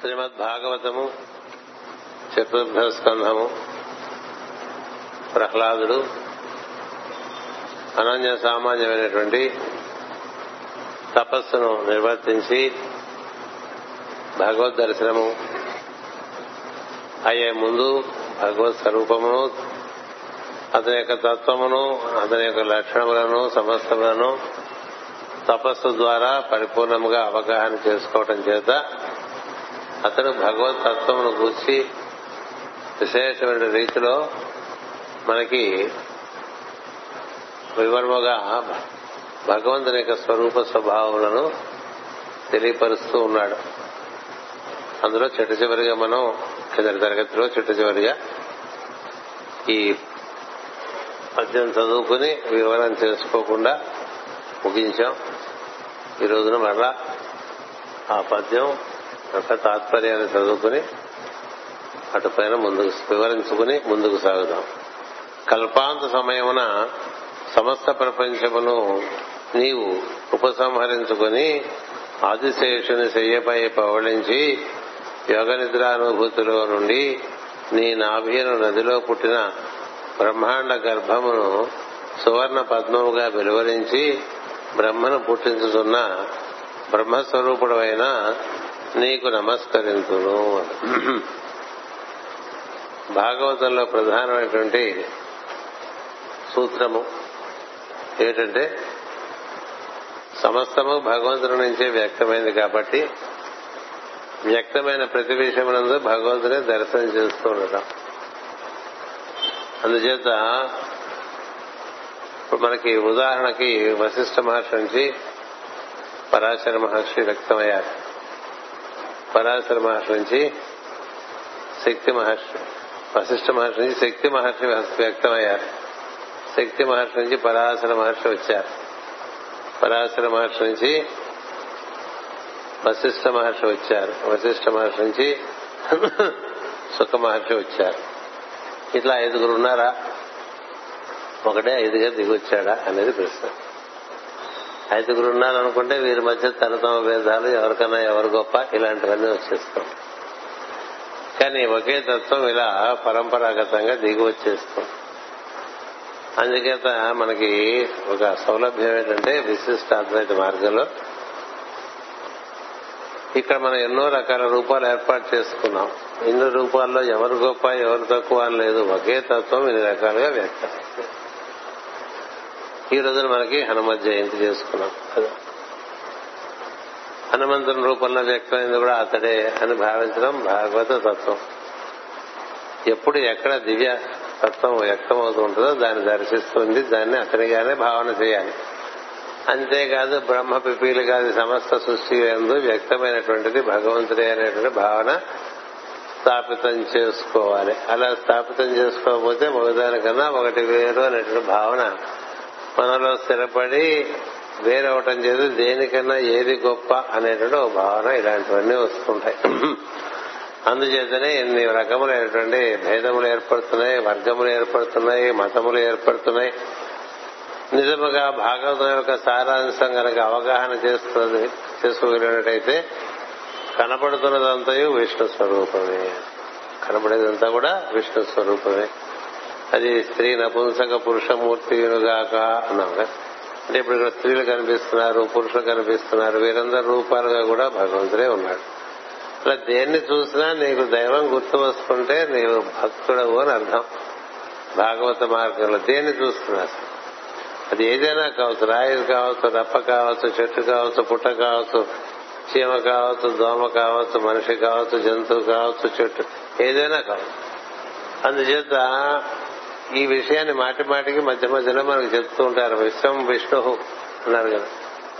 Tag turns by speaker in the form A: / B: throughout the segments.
A: శ్రీమద్ భాగవతము చతుర్థ స్కంధము ప్రహ్లాదుడు అనన్య సామాన్యమైనటువంటి తపస్సును నిర్వర్తించి భగవద్ దర్శనము అయ్యే ముందు భగవత్ స్వరూపమును అతని యొక్క తత్వమును అతని యొక్క లక్షణములను సమస్తములను తపస్సు ద్వారా పరిపూర్ణముగా అవగాహన చేసుకోవటం చేత అతను భగవత్ తత్వమును గూర్చి విశేషమైన రీతిలో మనకి వివరముగా భగవంతుని యొక్క స్వరూప స్వభావములను తెలియపరుస్తూ ఉన్నాడు. అందులో చిట్ట చివరిగా మనం కిందటి తరగతిలో చిట్ట చివరిగా ఈ పద్యం చదువుకుని వివరణ చేసుకోకుండా ముగించాం. ఈ రోజున మరలా ఆ పద్యం అంత తాత్పర్యాన్ని చదువుకుని అటుపైన ముందుకు వివరించుకుని ముందుకు సాగుదాం. కల్పాంత సమయమున సమస్త ప్రపంచమును నీవు ఉపసంహరించుకుని ఆదిశేషుని శయ్యపై పవళించి యోగ నిద్రానుభూతిలో నుండి నీ నాభీను నదిలో పుట్టిన బ్రహ్మాండ గర్భమును సువర్ణ పద్మముగా వెలువరించి బ్రహ్మను పుట్టించుతున్న బ్రహ్మస్వరూపుడైన నీకు నమస్కరించును. భాగవతంలో ప్రధానమైనటువంటి సూత్రము ఏంటంటే సమస్తము భగవంతుడి నుంచే వ్యక్తమైంది కాబట్టి వ్యక్తమైన ప్రతి విషయమునందు భగవంతునే దర్శనం చేస్తూ ఉండటం. అందుచేత ఇప్పుడు మనకి ఉదాహరణకి వశిష్ఠ మహర్షి నుంచి పరాశర మహర్షి వ్యక్తమయ్యారు. పరాశర మహర్షి నుంచి శక్తి మహర్షి వశిష్ఠ మహర్షి నుంచి శక్తి మహర్షి వ్యక్తమయ్యారు. శక్తి మహర్షి నుంచి పరాశర మహర్షి వచ్చారు. పరాశర మహర్షి నుంచి వశిష్ఠ మహర్షి వచ్చారు. వశిష్ఠ మహర్షి నుంచి సుఖ మహర్షి వచ్చారు. ఇట్లా ఐదుగురు ఉన్నారా? ఒకటే ఐదుగా దిగొచ్చాడా అనేది ప్రశ్న. ఐదుగురు ఉన్నారనుకుంటే వీరి మధ్య తనతమ భేదాలు ఎవరికన్నా ఎవరు గొప్ప ఇలాంటివన్నీ వచ్చేస్తాం. కానీ ఒకే తత్వం ఇలా పరంపరాగతంగా దిగి వచ్చేస్తాం. అందుచేత మనకి ఒక సౌలభ్యం ఏంటంటే విశిష్ట అద్వైత మార్గంలో ఇక్కడ మనం ఎన్నో రకాల రూపాలు ఏర్పాటు చేసుకున్నాం. ఇన్ని రూపాల్లో ఎవరు గొప్ప ఎవరు తక్కువ అని లేదు. ఒకే తత్వం ఇన్ని రకాలుగా వ్యక్తం. ఈ రోజున మనకి హనుమత్ జయంతి చేసుకున్నాం. హనుమంతుని రూపంలో వ్యక్తమైంది కూడా అతడే అని భావించడం భాగవత తత్వం. ఎప్పుడు ఎక్కడ దివ్య తత్వం వ్యక్తమవుతూ ఉంటుందో దాన్ని దర్శిస్తుంది దాన్ని అతనిగానే భావన చేయాలి. అంతేకాదు బ్రహ్మ పిపీలు కాదు సమస్త సృష్టి ఎందు వ్యక్తమైనటువంటిది భగవంతుడే అనేటువంటి భావన స్థాపితం చేసుకోవాలి. అలా స్థాపితం చేసుకోకపోతే ఒకదానికన్నా ఒకటి వేరు అనేటువంటి భావన మనలో స్థిరపడి వేరవటం చేసి దేనికన్నా ఏది గొప్ప అనేటువంటి ఒక భావన ఇలాంటివన్నీ వస్తుంటాయి. అందుచేతనే ఎన్ని రకములైనటువంటి భేదములు ఏర్పడుతున్నాయి వర్గములు ఏర్పడుతున్నాయి మతములు ఏర్పడుతున్నాయి. నిజముగా భాగవతం యొక్క సారాంశం కనుక అవగాహన చేస్తుంది చేసుకోగలిగినట్టయితే కనపడుతున్నదంతయు విష్ణు స్వరూపమే. కనపడేదంతా కూడా విష్ణు స్వరూపమే. అది స్త్రీ నపుంసక పురుషమూర్తిగాక అన్నాం అంటే ఇప్పుడు ఇక్కడ స్త్రీలు కనిపిస్తున్నారు పురుషులు కనిపిస్తున్నారు వీరందరి రూపాలుగా కూడా భగవంతుడే ఉన్నాడు. అలా దేన్ని చూసినా నీకు దైవం గుర్తు వస్తుంటే నీవు భక్తుడవు అని అర్థం. భాగవత మార్గంలో దేన్ని చూస్తున్నా? అది ఏదైనా కావచ్చు రాయి కావచ్చు రప్ప కావచ్చు చెట్టు కావచ్చు పుట్ట కావచ్చు చీమ కావచ్చు దోమ కావచ్చు మనిషి కావచ్చు జంతువు కావచ్చు చెట్టు ఏదైనా కావచ్చు. అందుచేత ఈ విషయాన్ని మాటి మాటికి మధ్య మధ్యలో మనకు చెప్తూ ఉంటారు. విశ్వం విష్ణు అన్నారు కదా.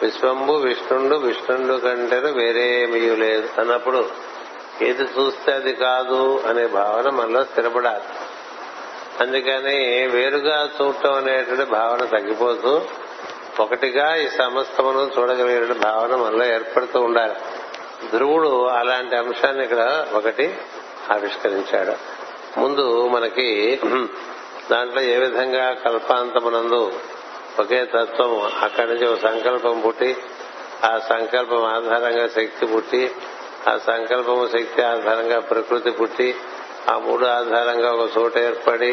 A: విశ్వంబు విష్ణుండు విష్ణుండు కంటేను వేరేమీ లేదు అన్నప్పుడు ఏది చూస్తే అది కాదు అనే భావన మనలో స్థిరపడాలి. అందుకని వేరుగా చూడటం అనేటువంటి భావన తగ్గిపోతూ ఒకటిగా ఈ సమస్తమును చూడగలిగే భావన మనలో ఏర్పడుతూ ఉండాలి. ధ్రువుడు అలాంటి అంశాన్ని ఇక్కడ ఒకటి ఆవిష్కరించాడు. ముందు మనకి దాంట్లో ఏ విధంగా కల్పాంతమునందు ఒకే తత్వం అక్కడి నుంచి ఒక సంకల్పం పుట్టి ఆ సంకల్పం ఆధారంగా శక్తి పుట్టి ఆ సంకల్పము శక్తి ఆధారంగా ప్రకృతి పుట్టి ఆ మూడు ఆధారంగా ఒక చోట ఏర్పడి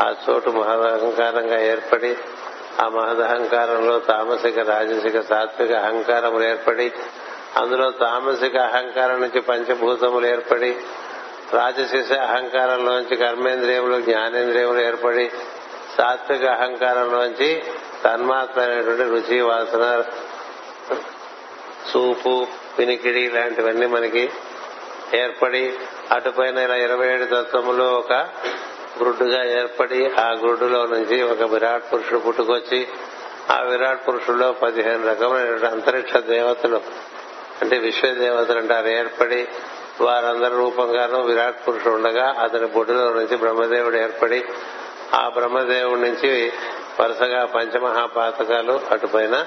A: ఆ చోటు మహదహంకారంగా ఏర్పడి ఆ మహదహంకారంలో తామసిక రాజసిక సాత్విక అహంకారములు ఏర్పడి అందులో తామసిక అహంకారం నుంచి పంచభూతములు ఏర్పడి రాజశీష అహంకారంలోంచి కర్మేంద్రియములు జ్ఞానేంద్రియములు ఏర్పడి సాత్విక అహంకారంలోంచి తన్మాత్మైనటువంటి రుచి వాసన చూపు పినికిడి ఇలాంటివన్నీ మనకి ఏర్పడి అటుపైన ఇలా ఇరవై ఏడు తత్వములు ఒక గ్రుడ్డుగా ఏర్పడి ఆ గ్రుడ్డులో నుంచి ఒక విరాట్ పురుషుడు పుట్టుకొచ్చి ఆ విరాట్ పురుషుల్లో పదిహేను రకమైనటువంటి అంతరిక్ష దేవతలు అంటే విశ్వదేవతలు అంటారు ఏర్పడి వారందరి రూపంగానూ విరాట్ పురుషుడు ఉండగా అతని బొడ్డులో నుంచి బ్రహ్మదేవుడు ఏర్పడి ఆ బ్రహ్మదేవుడి నుంచి వరుసగా పంచమహాపాతకాలు అటుపైన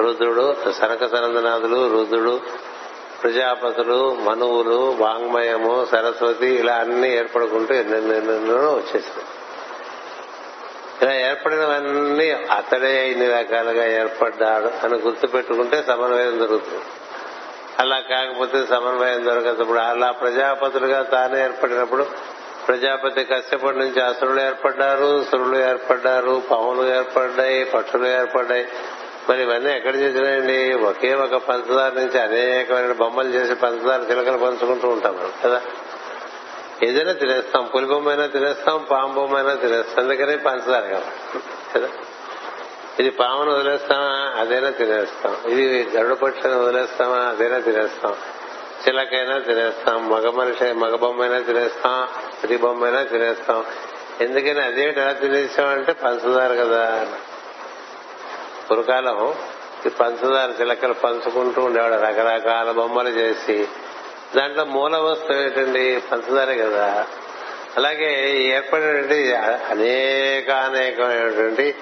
A: రుద్రుడు సనక సనందనాథులు రుద్రుడు ప్రజాపతులు మనువులు వాంగ్మయము సరస్వతి ఇలా అన్ని ఏర్పడుకుంటూ ఎన్నెన్నెన్నో వచ్చేసాయి. ఇలా ఏర్పడినవన్నీ అతడే ఇన్ని రకాలుగా ఏర్పడ్డాడు అని గుర్తు పెట్టుకుంటే సమన్వయం జరుగుతుంది. అలా కాకపోతే సమన్వయం దొరకదు. అలా ప్రజాపతులుగా తానే ఏర్పడినప్పుడు ప్రజాపతి కశ్యపటి నుంచి అసురులు ఏర్పడ్డారు సురులు ఏర్పడ్డారు పాములు ఏర్పడ్డాయి పక్షులు ఏర్పడ్డాయి. మరి ఇవన్నీ ఎక్కడ చేసినాయండి? ఒకే ఒక పంచదార నుంచి అనేకమైన బొమ్మలు చేసి పంచదార చిలకలు పంచుకుంటూ ఉంటాం మనం కదా? ఏదైనా తినేస్తాం పులి బొమ్మైనా తినేస్తాం పాము బొమ్మైనా తినేస్తాం. అందుకని పంచదార కదా? ఇది పామును వదిలేస్తామా? అదైనా తినేస్తాం. ఇది గరుడ పక్షిని వదిలేస్తామా? అదైనా తినేస్తాం. చిలకైనా తినేస్తాం. మగ మనిషి మగ బొమ్మైనా తినేస్తాం. స్త్రీ బొమ్మైనా తినేస్తాం. ఎందుకని అదేమిటి ఎలా తినేసామంటే పంచదార కదా పురకాలం ఈ పంచదార చిలకలు పంచుకుంటూ ఉండేవాడు రకరకాల బొమ్మలు చేసి. దాంట్లో మూల వస్తువు ఏంటండి పంచదారే కదా. అలాగే ఏర్పడినటువంటి అనేకానేకమైనటువంటి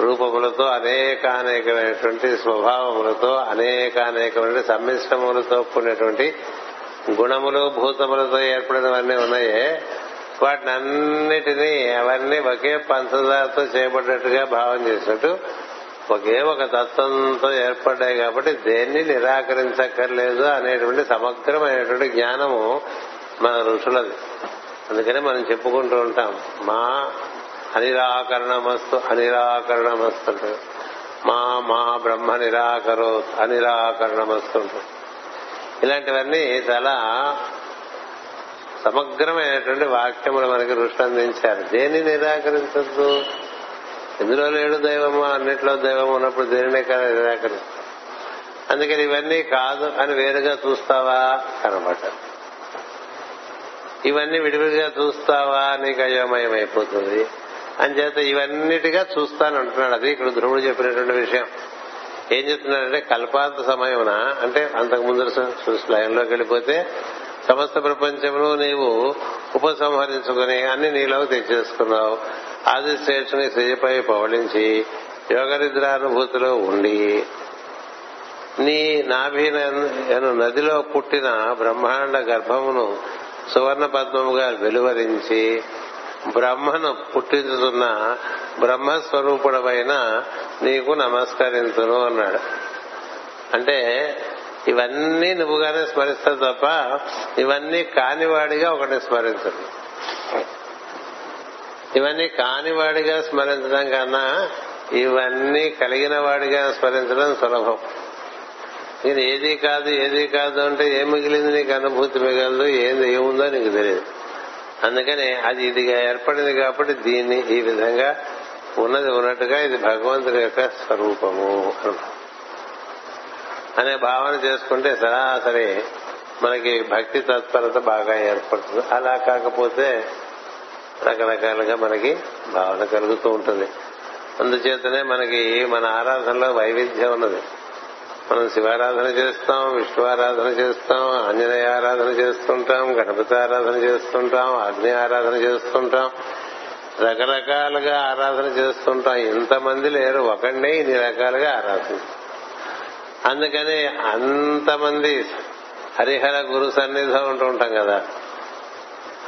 A: రూపములతో అనేకానేకమైనటువంటి స్వభావములతో అనేకానేకమైన సమ్మిశ్రములతో కూడినటువంటి గుణములు భూతములతో ఏర్పడినవన్నీ ఉన్నాయే. వాటిని అన్నిటినీ అవన్నీ ఒకే పంచదారతో చేయబడ్డట్టుగా భావం చేసినట్టు ఒకే ఒక తత్వంతో ఏర్పడ్డాయి కాబట్టి దేన్ని నిరాకరించక్కర్లేదు అనేటువంటి సమగ్రమైనటువంటి జ్ఞానము మన ఋషులది. అందుకనే మనం చెప్పుకుంటూ ఉంటాం మా అనిరాకరణమస్తు అనిరాకరణమస్తు అంటారు మా మా బ్రహ్మ నిరాకరో అనిరాకరణమస్తు అంటారు ఇలాంటివన్నీ చాలా సమగ్రమైనటువంటి వాక్యములు మనకి ఋషులు అందించారు. దేన్ని నిరాకరించద్దు? ఎందులో లేడు దైవము? అన్నిట్లో దైవం ఉన్నప్పుడు దేనినే కదా నిరాకరిస్తాం. అందుకని ఇవన్నీ కాదు అని వేరుగా చూస్తావా? అనమాట ఇవన్నీ విడివిడిగా చూస్తావా? నీకు అయోమయం అయిపోతుంది అంచేత ఇవన్నిటిగా చూస్తాను అంటున్నాడు. అది ఇక్కడ ధ్రువుడు చెప్పినటువంటి విషయం. ఏం చెప్తున్నాడంటే కల్పాంత సమయమున అంటే అంతకు ముందు లయంలోకి వెళ్ళిపోతే సమస్త ప్రపంచంలో నీవు ఉపసంహరించుకుని అన్ని నీలోకి తెచ్చేసుకున్నావు. ఆదిశ్రేష్ఠుని శ్రీపై పవళించి యోగనిద్రానుభూతిలో ఉండి నీ నాభీన నదిలో పుట్టిన బ్రహ్మాండ గర్భమును సువర్ణ పద్మముగా వెలువరించి బ్రహ్మను పుట్టించుతున్న బ్రహ్మస్వరూపుడమైన నీకు నమస్కరించును అన్నాడు. అంటే ఇవన్నీ నువ్వుగానే స్మరిస్తావు తప్ప ఇవన్నీ కానివాడిగా ఒకటి స్మరించరు. ఇవన్నీ కానివాడిగా స్మరించడం కన్నా ఇవన్నీ కలిగిన వాడిగా స్మరించడం సులభం. నేను ఏది కాదు ఏది కాదు అంటే ఏం మిగిలింది నీకు అనుభూతి మిగలదు ఏంది ఏముందో నీకు తెలియదు. అందుకని అది ఇదిగా ఏర్పడింది కాబట్టి దీన్ని ఈ విధంగా ఉన్నది ఉన్నట్టుగా ఇది భగవంతుడి యొక్క స్వరూపము అనే భావన చేసుకుంటే సరాసరి మనకి భక్తి తత్పరత బాగా ఏర్పడుతుంది. అలా కాకపోతే రకరకాలుగా మనకి భావన కలుగుతూ ఉంటుంది. అందుచేతనే మనకి మన ఆరాధనలో వైవిధ్యం ఉన్నది. మనం శివారాధన చేస్తాం విష్ణు ఆరాధన చేస్తాం ఆంజనేయ ఆరాధన చేస్తుంటాం గణపతి ఆరాధన చేస్తుంటాం అగ్ని ఆరాధన చేస్తుంటాం రకరకాలుగా ఆరాధన చేస్తుంటాం. ఇంతమంది లేరు ఒకడినే ఇన్ని రకాలుగా ఆరాధన. అందుకని అంతమంది హరిహర గురు సన్నిధం ఉంటూ ఉంటాం కదా.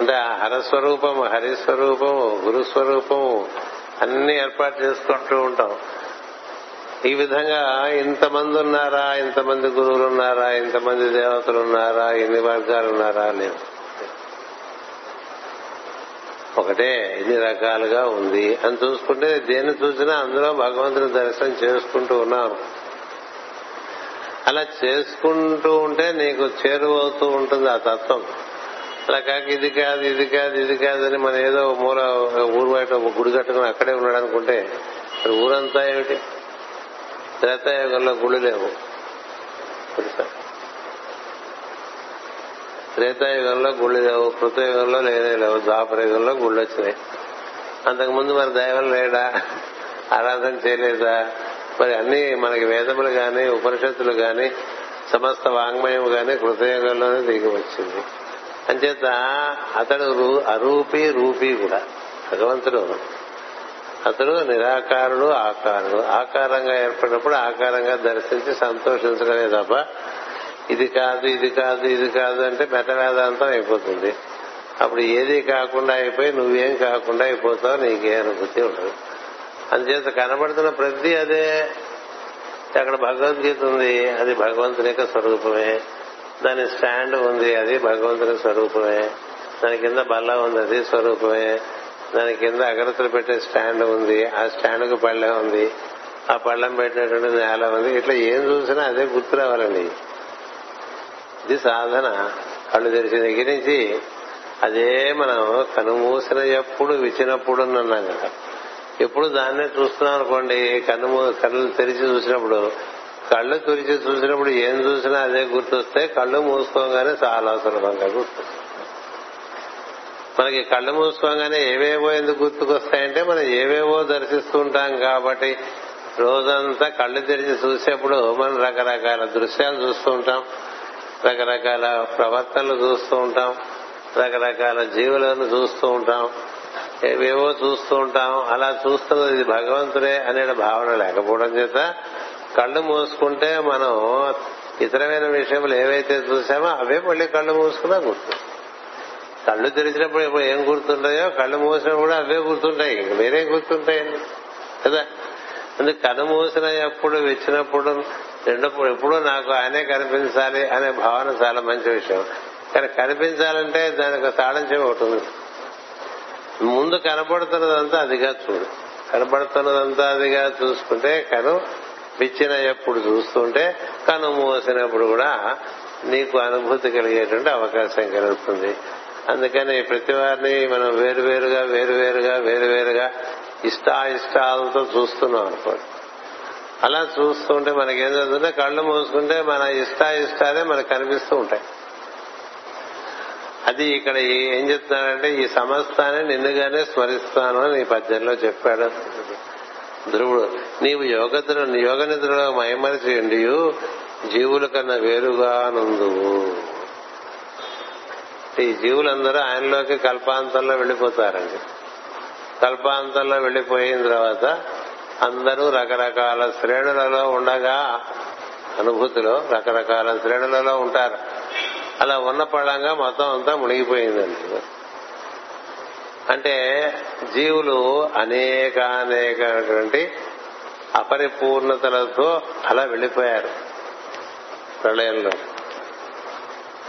A: అంటే ఆ హరస్వరూపము హరిస్వరూపము గురుస్వరూపము అన్ని ఏర్పాటు చేసుకుంటూ ఉంటాం. ఈ విధంగా ఇంతమంది ఉన్నారా ఇంతమంది గురువులు ఉన్నారా ఇంతమంది దేవతలు ఉన్నారా ఎన్ని వర్గాలు ఉన్నారా లేవు ఒకటే ఎన్ని రకాలుగా ఉంది అని చూసుకుంటే దేన్ని చూసినా అందులో భగవంతుని దర్శనం చేసుకుంటూ ఉన్నాం అలా చేసుకుంటూ ఉంటే నీకు చేరువవుతూ ఉంటుంది ఆ తత్వం. అలా కాక ఇది కాదు ఇది కాదు ఇది కాదు అని మనం ఏదో మూల ఊరు బయట ఒక గుడి కట్టుకుని అక్కడే ఉన్నాడు అనుకుంటే ఊరంతా ఏమిటి? త్రేతాయుగంలో గుళ్ళు లేవు. త్రేతాయుగంలో గుళ్ళు లేవు కృతయుగంలో లేనే లేవు ద్వాపరయుగంలో గుళ్ళు వచ్చినాయి. అంతకుముందు మరి దైవం లేడా? ఆరాధన చేయలేదా? మరి అన్ని మనకి వేదములు గాని ఉపనిషత్తులు గాని సమస్త వాంగ్మయం గాని కృతయుగంలోనే దిగి వచ్చింది. అంచేత అతడు అరూపి రూపి కూడా భగవంతుడు అతడు నిరాకారుడు ఆకారుడు. ఆకారంగా ఏర్పడినప్పుడు ఆకారంగా దర్శించి సంతోషించడమే తప్ప ఇది కాదు ఇది కాదు ఇది కాదు అంటే మెటవేదాంతం అయిపోతుంది. అప్పుడు ఏది కాకుండా అయిపోయి నువ్వేం కాకుండా అయిపోతావు నీకే అనుభూతి ఉండదు. అందుచేత కనబడుతున్న ప్రతి అదే. అక్కడ భగవద్గీత ఉంది అది భగవంతుని యొక్క స్వరూపమే. దాని స్టాండ్ ఉంది అది భగవంతుని స్వరూపమే. దాని కింద బల్ల ఉంది అది స్వరూపమే. దాని కింద అగరత్తులు పెట్టే స్టాండ్ ఉంది ఆ స్టాండ్కు పళ్ళెం ఉంది ఆ పళ్ళెం పెట్టినటువంటి నేల ఉంది. ఇట్లా ఏం చూసినా అదే గుర్తు రావాలండి. ఇది సాధన. కళ్ళు తెరిచిన దగ్గర నుంచి అదే మనం కనుమూసిన ఎప్పుడు విచ్చినప్పుడు అన్నాం కదా. ఎప్పుడు దాన్నే చూస్తున్నాం అనుకోండి కన్ను కళ్ళు తెరిచి చూసినప్పుడు కళ్ళు తెరిచి చూసినప్పుడు ఏం చూసినా అదే గుర్తొస్తే కళ్ళు మూసుకోగానే చాలా సులభంగా గుర్తొస్తుంది. మనకి కళ్ళు మూసుకోగానే ఏవేవో ఎందుకు గుర్తుకొస్తాయంటే మనం ఏవేవో దర్శిస్తూ ఉంటాం కాబట్టి రోజంతా కళ్ళు తెరిచి చూసేప్పుడు మనం రకరకాల దృశ్యాలు చూస్తూ ఉంటాం రకరకాల ప్రవర్తనలు చూస్తూ ఉంటాం రకరకాల జీవులను చూస్తూ ఉంటాం ఏవేవో చూస్తూ ఉంటాం. అలా చూస్తున్నది ఇది భగవంతుడే అనే భావన లేకపోవడం చేత కళ్ళు మూసుకుంటే మనం ఇతరమైన విషయంలో ఏవైతే చూసామో అవే మళ్ళీ కళ్ళు మూసుకున్నా గుర్తు. కళ్ళు తెరిచినప్పుడు ఇప్పుడు ఏం గుర్తుంటాయో కళ్ళు మూసినప్పుడు కూడా అవే గుర్తుంటాయి. ఇంక వేరే గుర్తుంటాయండి. కదా? అందుకే కన్ను మూసిన ఎప్పుడు వచ్చినప్పుడు రెండప్పుడు ఎప్పుడూ నాకు ఆయనే కనిపించాలి అనే భావన చాలా మంచి విషయం. కానీ కనిపించాలంటే దానికి తాళం ఉంటుంది ఒకటి ఉంది. ముందు కనపడుతున్నదంతా అదిగా చూడు. కనపడుతున్నదంతా అదిగా చూసుకుంటే కను విచ్చిన ఎప్పుడు చూస్తుంటే కను మూసినప్పుడు కూడా నీకు అనుభూతి కలిగేటువంటి అవకాశం కలుగుతుంది. అందుకని ప్రతి వారిని మనం వేరువేరుగా వేరువేరుగా వేరువేరుగా ఇష్టాయిష్టాలతో చూస్తున్నాం అనుకోండి. అలా చూస్తుంటే మనకేం జరుగుతుంటే కళ్ళు మూసుకుంటే మన ఇష్టాయిష్టాలే మనకు కనిపిస్తూ ఉంటాయి. అది ఇక్కడ ఏం చెప్తున్నాడంటే ఈ సమస్తాన్ని నిన్నుగానే స్మరిస్తాను అని ఈ పద్యంలో చెప్పాడు. ధ్రువుడు నీవు యోగ యోగ నిద్రలో మైమరిచి ఉండి జీవుల కన్నా వేరుగా నుందువు ఈ జీవులందరూ ఆయనలోకి కల్పాంతంలో వెళ్ళిపోతారండి కల్పాంతంలో వెళ్ళిపోయిన తర్వాత అందరూ రకరకాల శ్రేణులలో ఉండగా అనుభూతిలో రకరకాల శ్రేణులలో ఉంటారు. అలా ఉన్న పళంగా మొత్తం అంతా మునిగిపోయిందండి. అంటే జీవులు అనేక అనేకటువంటి అపరిపూర్ణతలతో అలా వెళ్ళిపోయారు ప్రళయంలో.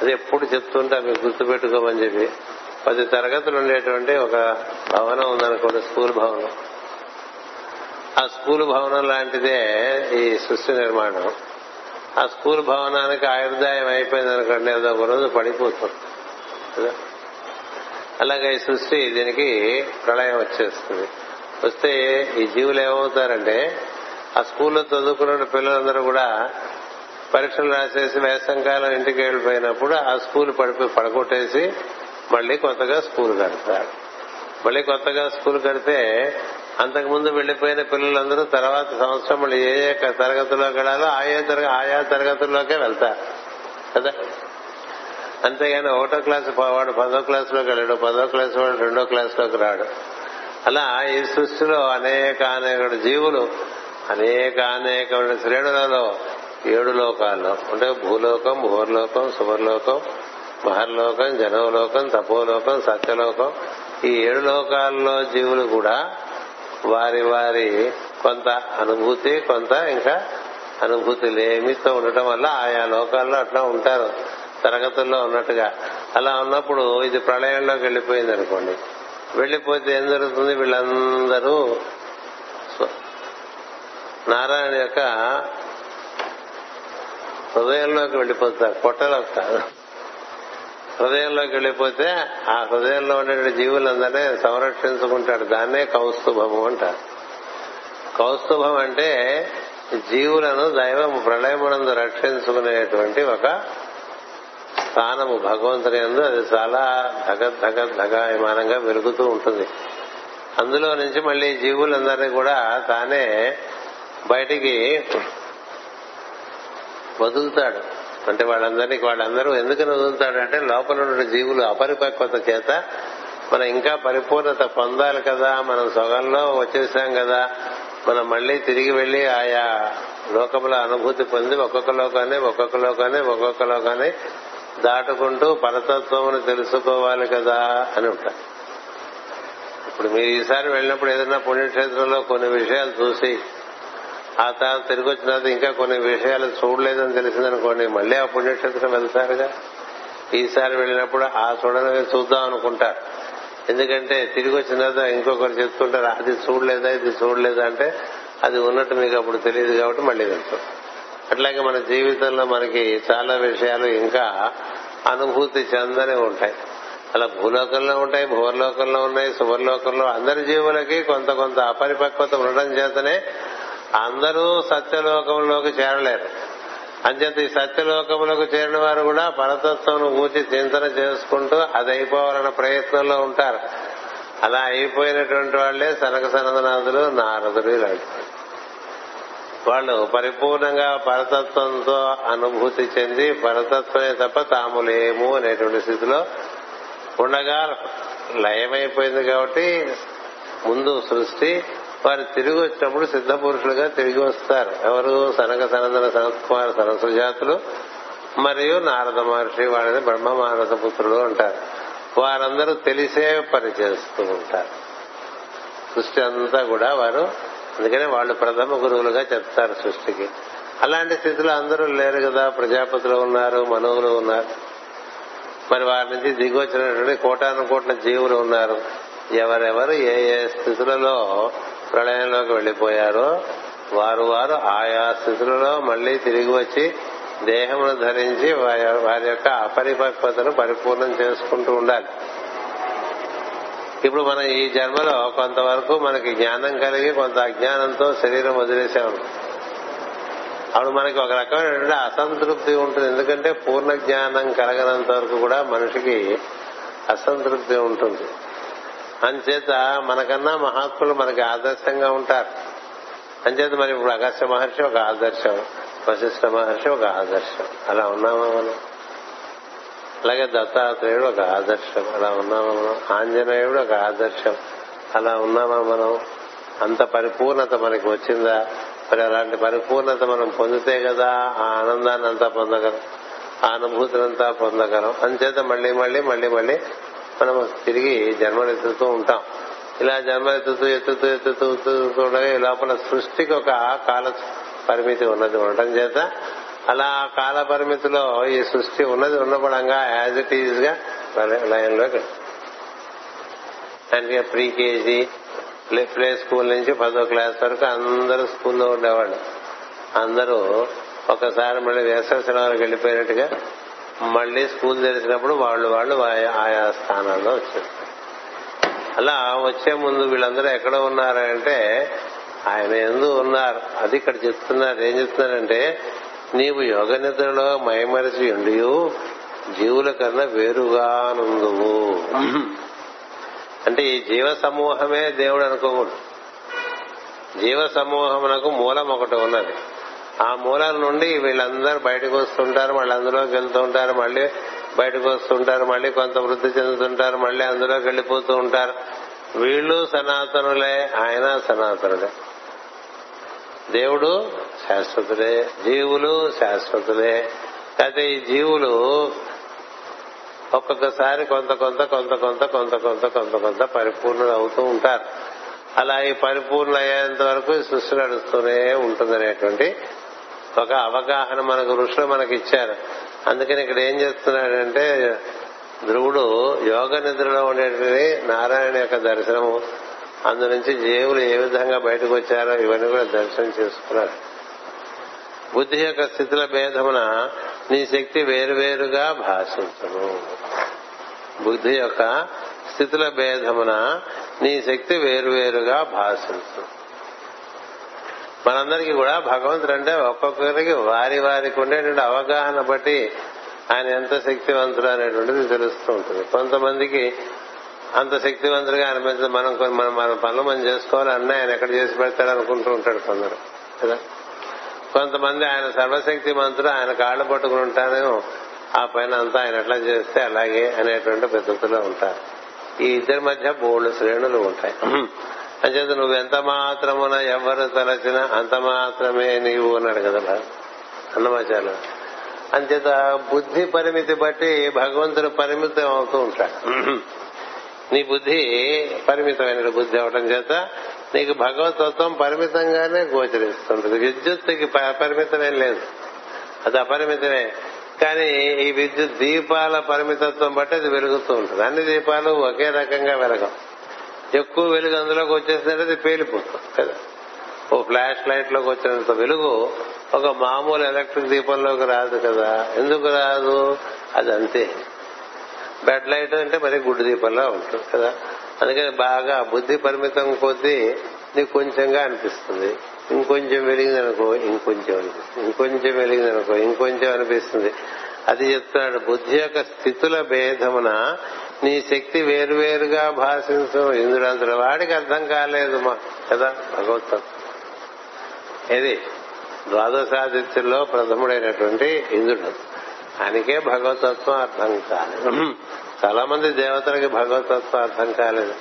A: అది ఎప్పుడు చెప్తుంటే మీకు గుర్తుపెట్టుకోమని చెప్పి పది తరగతులు ఉండేటువంటి ఒక భవనం ఉందనుకోండి స్కూల్ భవనం. ఆ స్కూల్ భవనం లాంటిదే ఈ సృష్టి నిర్మాణం. ఆ స్కూల్ భవనానికి ఆయుర్దాయం అయిపోయింది అనుకోండి ఏదో ఒక రోజు పడిపోతుంది కదా? అలాగే ఈ సృష్టి దీనికి ప్రళయం వచ్చేస్తుంది. వస్తే ఈ జీవులు ఏమవుతారంటే ఆ స్కూల్లో చదువుకున్న పిల్లలందరూ కూడా పరీక్షలు రాసేసి వేసంకాలం ఇంటికి వెళ్ళిపోయినప్పుడు ఆ స్కూల్ పడిపోయి పడగొట్టేసి మళ్ళీ కొత్తగా స్కూల్ కడతారు. మళ్ళీ కొత్తగా స్కూల్ కడితే అంతకుముందు వెళ్ళిపోయిన పిల్లలందరూ తర్వాత సంవత్సరం మళ్ళీ ఏ ఏ తరగతిలోకి వెళ్ళాలో ఆయా తరగతి ఆయా తరగతుల్లోకే వెళ్తారు. కదా? అంతేగాని ఒకటో క్లాస్ వాడు పదో క్లాసులోకి వెళ్ళాడు పదో క్లాస్ వాడు రెండో క్లాసులోకి రాడు. అలా ఈ సృష్టిలో అనేక అనేక జీవులు అనేక అనేక శ్రేణులలో ఏడు లోకాల్లో. అంటే భూలోకం భూర్లోకం సువర్లోకం మహర్లోకం జనవలోకం తపోలోకం సత్యలోకం. ఈ ఏడు లోకాల్లో జీవులు కూడా వారి వారి కొంత అనుభూతి కొంత ఇంకా అనుభూతి లేమితో ఉండటం వల్ల ఆయా లోకాల్లో అట్లా ఉంటారు. తరగతుల్లో ఉన్నట్టుగా. అలా ఉన్నప్పుడు ఇది ప్రళయంలోకి వెళ్ళిపోయింది అనుకోండి. వెళ్ళిపోతే ఏం జరుగుతుంది? వీళ్ళందరూ నారాయణ యొక్క హృదయంలోకి వెళ్ళిపోతారు పొట్టలోకి కాదు హృదయంలోకి వెళ్ళిపోతే ఆ హృదయంలో ఉండే జీవులందరినీ సంరక్షించుకుంటాడు. దాన్నే కౌస్తుభము అంటారు. కౌస్తుభం అంటే జీవులను దైవం ప్రళయమునందు రక్షించుకునేటువంటి ఒక స్థానము. భగవంతుని ఎందు అది చాలా ధగ ధగ ధగాయమానంగా వెలుగుతూ ఉంటుంది. అందులో నుంచి మళ్ళీ జీవులందరినీ కూడా తానే బయటికి వదులుతాడు. అంటే వాళ్ళందరినీ వాళ్ళందరూ ఎందుకని వదులుతాడు అంటే లోపల ఉన్న జీవులు అపరిపక్వత చేత మనం ఇంకా పరిపూర్ణత పొందాలి కదా మనం సొగంలో వచ్చేసాం కదా మనం మళ్ళీ తిరిగి వెళ్ళి ఆయా లోకముల అనుభూతి పొంది ఒక్కొక్క లోకాన్ని ఒక్కొక్క లోకాన్ని ఒక్కొక్క లోకాన్ని దాటుకుంటూ పరతత్వమును తెలుసుకోవాలి కదా అని ఉంటారు. ఇప్పుడు మీరు ఈసారి వెళ్ళినప్పుడు ఏదైనా పుణ్యక్షేత్రంలో కొన్ని విషయాలు చూసి ఆ తర్వాత తిరిగి వచ్చిన తర్వాత ఇంకా కొన్ని విషయాలు చూడలేదని తెలిసిందనుకోండి మళ్ళీ ఆ పుణ్యక్షేత్రం వెళ్తారుగా. ఈసారి వెళ్ళినప్పుడు ఆ చూడని చూద్దాం అనుకుంటారు ఎందుకంటే తిరిగి వచ్చిన తర్వాత ఇంకొకరు చెప్తుంటారు అది చూడలేదా ఇది చూడలేదా అంటే అది ఉన్నట్టు మీకు అప్పుడు తెలియదు కాబట్టి మళ్ళీ వెళ్తాం. అట్లాగే మన జీవితంలో మనకి చాలా విషయాలు ఇంకా అనుభూతి చెందనే ఉంటాయి. అలా భూలోకంలో ఉంటాయి భూవర్లోకంలో ఉన్నాయి శుభర్లోకంలో అందరి జీవులకి కొంత కొంత అపరిపక్వత ఉండడం చేతనే అందరూ సత్యలోకంలోకి చేరలేరు. అంచేత ఈ సత్యలోకములకు చేరిన వారు కూడా పరతత్వం ఊచి చింతన చేసుకుంటూ అది అయిపోవాలన్న ప్రయత్నంలో ఉంటారు. అలా అయిపోయినటువంటి వాళ్ళే సనక సనదనాథులు నారదులు ఇలాంటి వాళ్ళు పరిపూర్ణంగా పరతత్వంతో అనుభూతి చెంది పరతత్వమే తప్ప తాము లేము అనేటువంటి స్థితిలో ఉండగా లయమైపోయింది కాబట్టి ముందు సృష్టి వారు తిరిగి వచ్చినప్పుడు సిద్ధ పురుషులుగా తిరిగి వస్తారు. ఎవరు? సనక సనందన సనత్కుమార సరస్సు జాతులు మరియు నారద మహర్షి వాళ్ళని బ్రహ్మ మానస పుత్రులు అంటారు. వారందరూ తెలిసే పని చేస్తూ ఉంటారు. సృష్టి అంతా కూడా వారు అందుకనే వాళ్ళు ప్రథమ గురువులుగా చెప్తారు సృష్టికి. అలాంటి స్థితిలో అందరూ లేరు కదా. ప్రజాపతులు ఉన్నారు మనువులు ఉన్నారు. మరి వారి నుంచి దిగి వచ్చినటువంటి కోటాను కోట్ల జీవులు ఉన్నారు. ఎవరెవరు ఏ ఏ స్థితులలో ప్రళయంలోకి వెళ్ళిపోయారో వారు వారు ఆయా స్థితులలో మళ్ళీ తిరిగి వచ్చి దేహమును ధరించి వారి- వారి యొక్క అపరిపక్వతను పరిపూర్ణం చేసుకుంటూ ఉండాలి. ఇప్పుడు మనం ఈ జన్మలో కొంతవరకు మనకి జ్ఞానం కలిగి కొంత అజ్ఞానంతో శరీరం వదిలేసాము అప్పుడు మనకి ఒక రకమైనటువంటి అసంతృప్తి ఉంటుంది. ఎందుకంటే పూర్ణ జ్ఞానం కలగనంత వరకు కూడా మనిషికి అసంతృప్తి ఉంటుంది. అందుచేత మనకన్నా మహాత్ములు మనకి ఆదర్శంగా ఉంటారు. అంచేత మరి ఇప్పుడు అగస్త్య మహర్షి ఒక ఆదర్శం వశిష్ఠ మహర్షి ఒక ఆదర్శం. అలా ఉన్నామా మనం? అలాగే దత్తాత్రేయుడు ఒక ఆదర్శం అలా ఉన్నామా మనం? ఆంజనేయుడు ఒక ఆదర్శం అలా ఉన్నామా మనం? అంత పరిపూర్ణత మనకి వచ్చిందా? మరి అలాంటి పరిపూర్ణత మనం పొందితే కదా ఆ ఆనందాన్ని అంతా పొందగలం ఆ అనుభూతినంతా పొందగలం. అంచేత మళ్ళీ మళ్ళీ మళ్ళీ మళ్ళీ మనం తిరిగి జన్మనెత్తుతూ ఉంటాం. ఇలా జన్మనెత్తుతూ ఎత్తుతూ ఎత్తుతూ ఎత్తుతూ ఉండగా ఈ లోపల సృష్టికి ఒక కాల పరిమితి ఉన్నది ఉండటం చేత. అలా ఆ కాల పరిమితిలో ఈ సృష్టి ఉన్నది ఉన్నపడంగా యాజ్ ఇట్ ఈజ్గా లైన్లోకి అంటే pre KG play play school నుంచి పదో క్లాస్ వరకు అందరూ స్కూల్లో ఉండేవాళ్ళు. అందరూ ఒకసారి మళ్ళీ వేసవి సెలవులకు వెళ్ళిపోయినట్టుగా మళ్ళీ స్కూల్ తెరిచినప్పుడు వాళ్ళు వాళ్ళు ఆయా- స్థానాల్లో వచ్చారు. అలా వచ్చే ముందు వీళ్ళందరూ ఎక్కడ ఉన్నారంటే ఆయన ఎందు ఉన్నారు? అది ఇక్కడ చెప్తున్నారు. ఏం చెప్తున్నారంటే నీవు యోగ నిద్రలో మయమరిచి ఉండి జీవుల కన్నా వేరుగా నుండువు. అంటే ఈ జీవ సమూహమే దేవుడు అనుకోకూడదు. జీవ సమూహమునకు మూలం ఒకటి ఉన్నది. ఆ మూలం నుండి వీళ్ళందరూ బయటకు వస్తుంటారు మళ్ళీ అందులోకి వెళ్తూ ఉంటారు మళ్ళీ బయటకు వస్తుంటారు మళ్ళీ కొంత వృద్ధి చెందుతుంటారు మళ్ళీ అందులోకి వెళ్ళిపోతూ ఉంటారు. వీళ్ళు సనాతనులే ఆయన సనాతనులే దేవుడు శాశ్వతులే జీవులు శాశ్వతులే. అయితే ఈ జీవులు ఒక్కొక్కసారి కొంత కొంత కొంత కొంత కొంత కొంత కొంత కొంత పరిపూర్ణులు అవుతూ ఉంటారు. అలా ఈ పరిపూర్ణ అయ్యేంత వరకు సృష్టి నడుస్తూనే ఉంటుందనేటువంటి ఒక అవగాహన మనకు ఋషులు మనకి ఇచ్చారు. అందుకని ఇక్కడ ఏం చేస్తున్నాడంటే ధ్రువుడు యోగ నిద్రలో ఉండేటువంటి నారాయణ యొక్క దర్శనము. అందు నుంచి జీవులు ఏ విధంగా బయటకు వచ్చారో ఇవన్నీ కూడా దర్శనం చేసుకున్నారు. బుద్ధి యొక్క స్థితుల భేదమున నీ శక్తి వేరువేరుగా భాషించను. బుద్ధి యొక్క స్థితుల భేదమున నీ శక్తి వేరువేరుగా భాషించను. మనందరికీ కూడా భగవంతుడు అంటే ఒక్కొక్కరికి వారి వారికి ఉండేటువంటి అవగాహన బట్టి ఆయన ఎంత శక్తివంతుడు అనేటువంటిది తెలుస్తూ ఉంటుంది. కొంతమందికి అంత శక్తివంతుడిగా అనిపించదు మనం కొన్ని- మనం మన పనులు మనం చేసుకోవాలి ఆయన ఎక్కడ చేసి పెడతాడు అనుకుంటూ ఉంటాడు కొందరు కదా? కొంతమంది ఆయన సర్వశక్తి మంత్రుడు ఆయన కాళ్ళు పట్టుకుని ఉంటాను ఆ పైన అంతా ఆయన ఎట్లా చేస్తే అలాగే అనేటువంటి పద్ధతిలో ఉంటారు. ఈ ఇద్దరి మధ్య బోళ్ళు శ్రేణులు ఉంటాయి. అంచేత నువ్వు ఎంత మాత్రమున ఎవరు తలచినా అంత మాత్రమే నీవు అన్నాడు కదా అన్నమాచారు అంచేత బుద్ధి పరిమితి బట్టి భగవంతుడు పరిమితం అవుతూ ఉంటాడు. నీ బుద్ధి పరిమితమైన బుద్ధి అవడం చేత నీకు భగవతత్వం పరిమితంగానే గోచరిస్తుంటుంది. విద్యుత్తుకి పరిమితమేం లేదు. అది అపరిమితమే. కానీ ఈ విద్యుత్ దీపాల పరిమితత్వం బట్టి అది వెలుగుతూ ఉంటుంది. అన్ని దీపాలు ఒకే రకంగా వెలగం ఎక్కువ వెలుగు అందులోకి వచ్చేసిందంటే అది పేలిపోతుంది కదా? ఓ ఫ్లాష్ లైట్లోకి వచ్చినంత వెలుగు ఒక మామూలు ఎలక్ట్రిక్ దీపంలోకి రాదు కదా? ఎందుకు రాదు? అది అంతే. బెడ్ లైట్ అంటే మరి గుడ్డు దీపంలో ఉంటుంది కదా? అందుకని బాగా బుద్ధి పరిమితం కొద్దీ నీకు కొంచెంగా అనిపిస్తుంది. ఇంకొంచెం వెలిగిందనుకో ఇంకొంచెం అనిపిస్తుంది. ఇంకొంచెం వెలిగిందనుకో ఇంకొంచెం అనిపిస్తుంది. అది చెప్తున్నాడు బుద్ధి యొక్క స్థితుల భేదమున నీ శక్తి వేరువేరుగా భాషించు. ఇంద్రుడంతటి వాడికి అర్థం కాలేదు మా కదా భగవత్వం ఏది? ద్వాదశాదిత్యుల్లో ప్రథముడైనటువంటి ఇంద్రుడు. ఆయనకే భగవతత్వం అర్థం కాలేదు. చాలా మంది దేవతలకి భగవతత్వం అర్థం కాలేదు.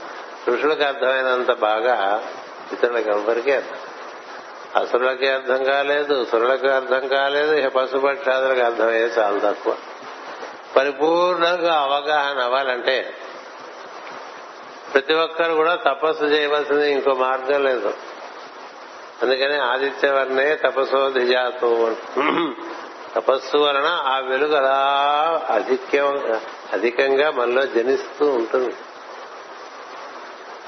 A: ఋషులకు అర్థమైనంత బాగా ఇతరులకు ఎవరికీ అర్థం అసురులకి అర్థం కాలేదు సురులకు అర్థం కాలేదు పశుపక్షాదులకు అర్థమయ్యే చాలా తక్కువ. పరిపూర్ణంగా అవగాహన అవ్వాలంటే ప్రతి ఒక్కరు కూడా తపస్సు చేయవలసింది ఇంకో మార్గం లేదు. అందుకని ఆదిత్యవర్ణే తపస్సోధిజాతు తపస్సు వలన ఆ వెలుగు అలా అధిక్యం అధికంగా మనలో జనిస్తూ ఉంటుంది.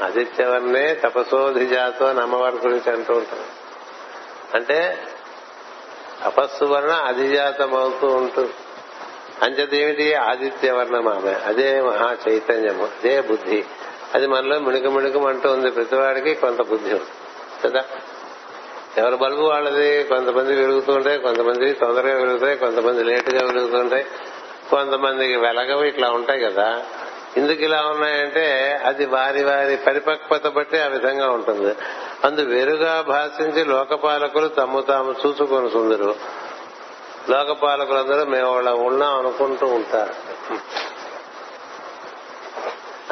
A: ఆదిత్యవర్ణే తపస్సోధిజాతు అని అమ్మవారి గురించి అంటూ ఉంటారు. అంటే తపస్సు వలన అధిజాతం అవుతూ ఉంటుంది. అంచేదేమిటి ఆదిత్యవర్ణం ఆమె అదే మహా చైతన్యము అదే బుద్ధి. అది మనలో మిణుకు అంటూ ఉంది ప్రతివాడికి కొంత బుద్ధి ఉంది. కదా? ఎవరి బల్బు వాళ్ళది? కొంతమంది వెలుగుతుంటాయి కొంతమంది తొందరగా వెలుగుతాయి కొంతమంది లేటుగా వెలుగుతుంటాయి కొంతమందికి వెలగవి ఇట్లా ఉంటాయి కదా? ఎందుకు ఇలా ఉన్నాయంటే అది వారి వారి పరిపక్వత బట్టి ఆ విధంగా ఉంటుంది. అందు వెరుగా భాషించి లోకపాలకులు తమ్ము తాము చూసుకొని సుందరు. లోకపాలకులందరూ మేము వాళ్ళ ఉన్నాం అనుకుంటూ ఉంటారు.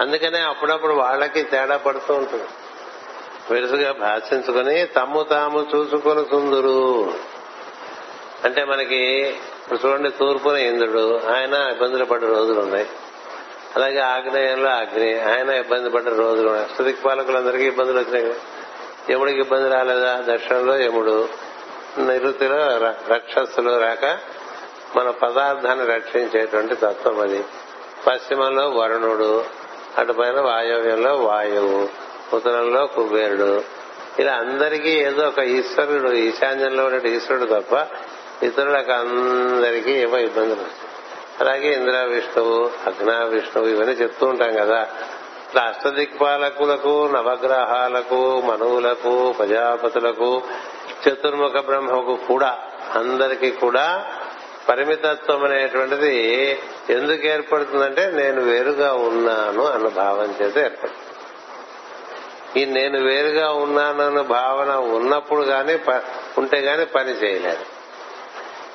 A: అందుకనే అప్పుడప్పుడు వాళ్ళకి తేడా పడుతూ ఉంటుంది. విరుసగా భాషించుకుని తమ్ము తాము చూసుకొని సుందురు. అంటే మనకి ఇప్పుడు చూడండి తూర్పున ఇంద్రుడు ఆయన ఇబ్బందులు పడ్డ రోజులు ఉన్నాయి. అలాగే ఆగ్నేయంలో అగ్ని ఆయన ఇబ్బంది పడ్డ రోజులు ఉన్నాయి. అష్టదిక్పాలకులందరికీ ఇబ్బందులు వచ్చినాయి. యముడికి ఇబ్బంది రాలేదా? దక్షిణంలో యముడు. నిరుతిలో ర- రక్షస్సులు రాక మన పదార్థాన్ని రక్షించేటువంటి తత్వం అది. పశ్చిమంలో వరుణుడు అటు పైన వాయవ్యంలో వాయువు ఉత్తరంలో కుబేరుడు. ఇలా అందరికీ ఏదో ఒక ఈశ్వరుడు ఈశాన్యంలో ఉండే ఈశ్వరుడు తప్ప ఇతరులకు అందరికీ ఏవో ఇబ్బందులు వచ్చాయి అలాగే ఇంద్ర విష్ణువు అగ్నా విష్ణువు ఇవన్నీ చెప్తూ ఉంటాం కదా. ఇట్లా అష్టదిక్పాలకులకు నవగ్రహాలకు మనువులకు ప్రజాపతులకు చతుర్ముఖ బ్రహ్మకు కూడా అందరికీ కూడా పరిమితత్వం అనేటువంటిది ఎందుకు ఏర్పడుతుందంటే నేను వేరుగా ఉన్నాను అన్న భావం చేత ఏర్పడుతుంది. ఈ నేను వేరుగా ఉన్నానన్న భావన ఉన్నప్పుడు గాని ప- ఉంటే గాని పని చేయలేదు.